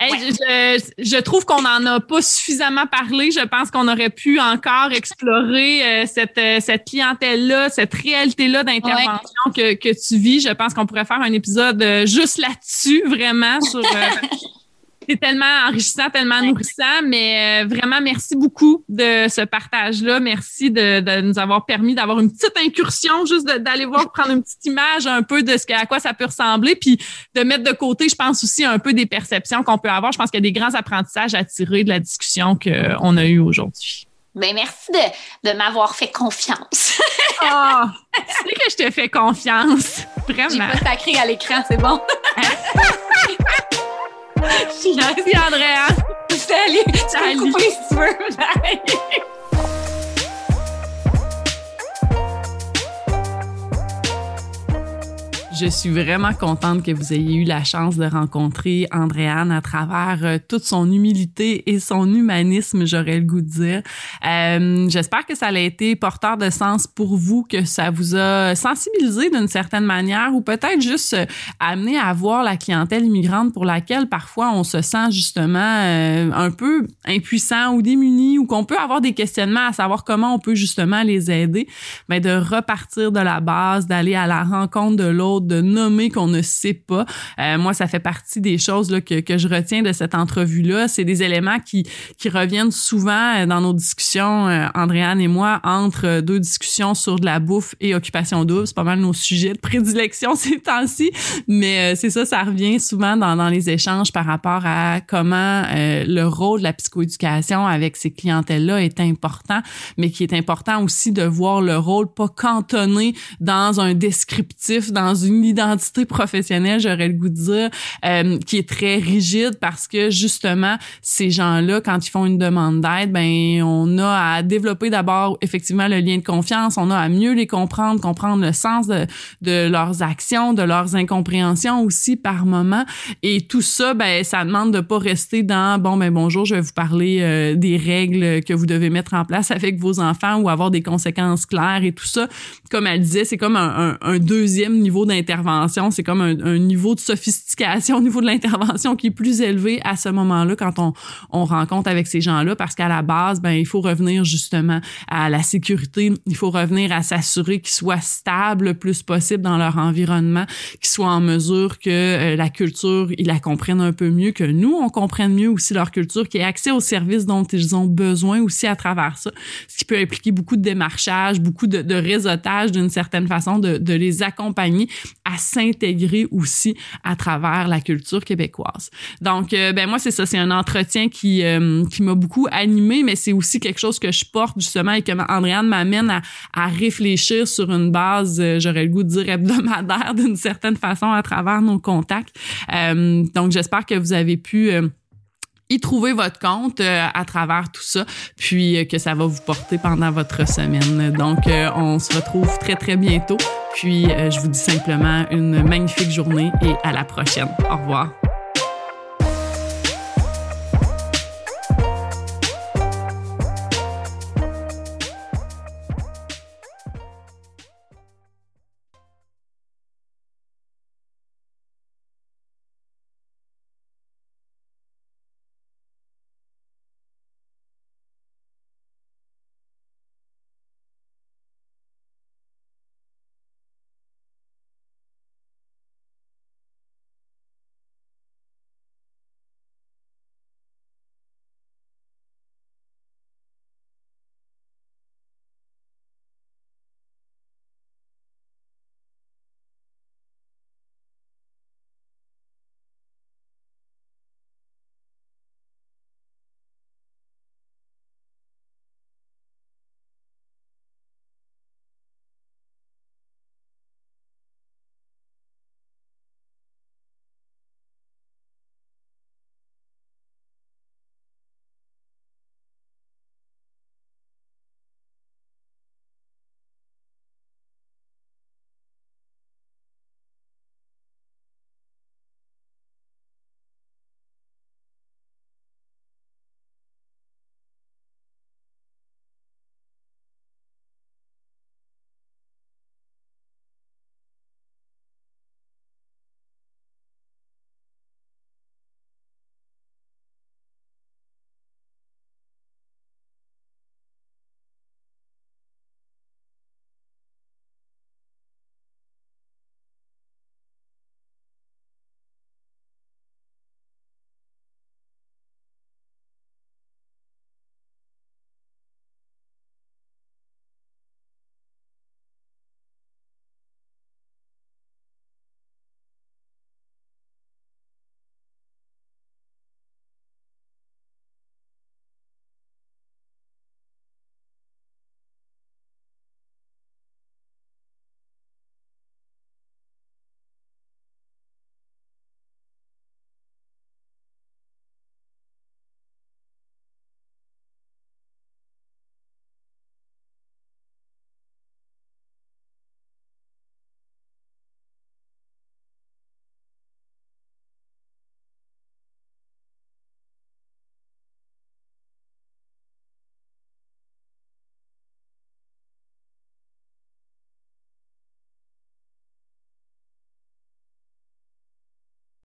je, trouve qu'on n'en a pas suffisamment parlé. Je pense qu'on aurait pu encore explorer euh, cette, euh, cette clientèle-là, cette réalité-là d'intervention que, que tu vis. Je pense qu'on pourrait faire un épisode euh, juste là-dessus, vraiment, sur (laughs) c'est tellement enrichissant, tellement nourrissant, mais euh, vraiment merci beaucoup de ce partage-là. Merci de, nous avoir permis d'avoir une petite incursion, juste d'aller voir, prendre une petite image un peu de ce à quoi ça peut ressembler, puis de mettre de côté, je pense aussi un peu des perceptions qu'on peut avoir. Je pense qu'il y a des grands apprentissages à tirer de la discussion qu'on a eue aujourd'hui. Ben merci de, de m'avoir fait confiance. (laughs) Oh, sais que je te fais confiance. Vraiment. J'ai pas sacré à l'écran, c'est bon. (laughs) Merci Andrea. Salut. Salut. Tu peux couper si tu veux. Je suis vraiment contente que vous ayez eu la chance de rencontrer Andréane à travers euh, toute son humilité et son humanisme, j'aurais le goût de dire. Euh, J'espère que ça a été porteur de sens pour vous, que ça vous a sensibilisé d'une certaine manière ou peut-être juste euh, amené à voir la clientèle immigrante pour laquelle parfois on se sent justement un peu impuissant ou démuni ou qu'on peut avoir des questionnements à savoir comment on peut justement les aider. Mais de repartir de la base, d'aller à la rencontre de l'autre de nommer qu'on ne sait pas. Euh, moi, ça fait partie des choses là, que, que je retiens de cette entrevue-là. C'est des éléments qui, qui reviennent souvent euh, dans nos discussions, euh, Andréane et moi, entre deux discussions sur de la bouffe et occupation double. C'est pas mal nos sujets de prédilection (laughs) ces temps-ci, mais c'est ça, ça revient souvent dans, dans les échanges par rapport à comment le rôle de la psychoéducation avec ces clientèles-là est important, mais qui est important aussi de voir le rôle pas cantonné dans un descriptif, dans une identité professionnelle, j'aurais le goût de dire, euh, qui est très rigide parce que justement, ces gens-là, quand ils font une demande d'aide, ben on a à développer d'abord effectivement le lien de confiance, on a à mieux les comprendre, comprendre le sens de, de leurs actions, de leurs incompréhensions aussi par moment. Et tout ça, ben ça demande de pas rester dans bon ben bonjour, je vais vous parler euh, des règles que vous devez mettre en place avec vos enfants ou avoir des conséquences claires et tout ça. Comme elle disait, c'est comme un, un, deuxième niveau d'intervention intervention, c'est comme un, niveau de sophistication au niveau de l'intervention qui est plus élevé à ce moment-là quand on, on rencontre avec ces gens-là parce qu'à la base, ben il faut revenir justement à la sécurité, il faut revenir à s'assurer qu'ils soient stables le plus possible dans leur environnement, qu'ils soient en mesure que euh, la culture, ils la comprennent un peu mieux, que nous, on comprenne mieux aussi leur culture, qu'ils aient accès aux services dont ils ont besoin aussi à travers ça, ce qui peut impliquer beaucoup de démarchage, beaucoup de, de réseautage d'une certaine façon, de, de les accompagner à s'intégrer aussi à travers la culture québécoise. Donc, euh, ben moi, c'est ça, c'est un entretien qui, euh, qui m'a beaucoup animé, mais c'est aussi quelque chose que je porte justement et que Andréane m'amène à, à réfléchir sur une base, euh, j'aurais le goût de dire hebdomadaire (laughs) d'une certaine façon à travers nos contacts. donc, j'espère que vous avez pu y trouver votre compte à travers tout ça, puis que ça va vous porter pendant votre semaine. Donc, on se retrouve très, très bientôt. Puis, euh, je vous dis simplement une magnifique journée et à la prochaine. Au revoir.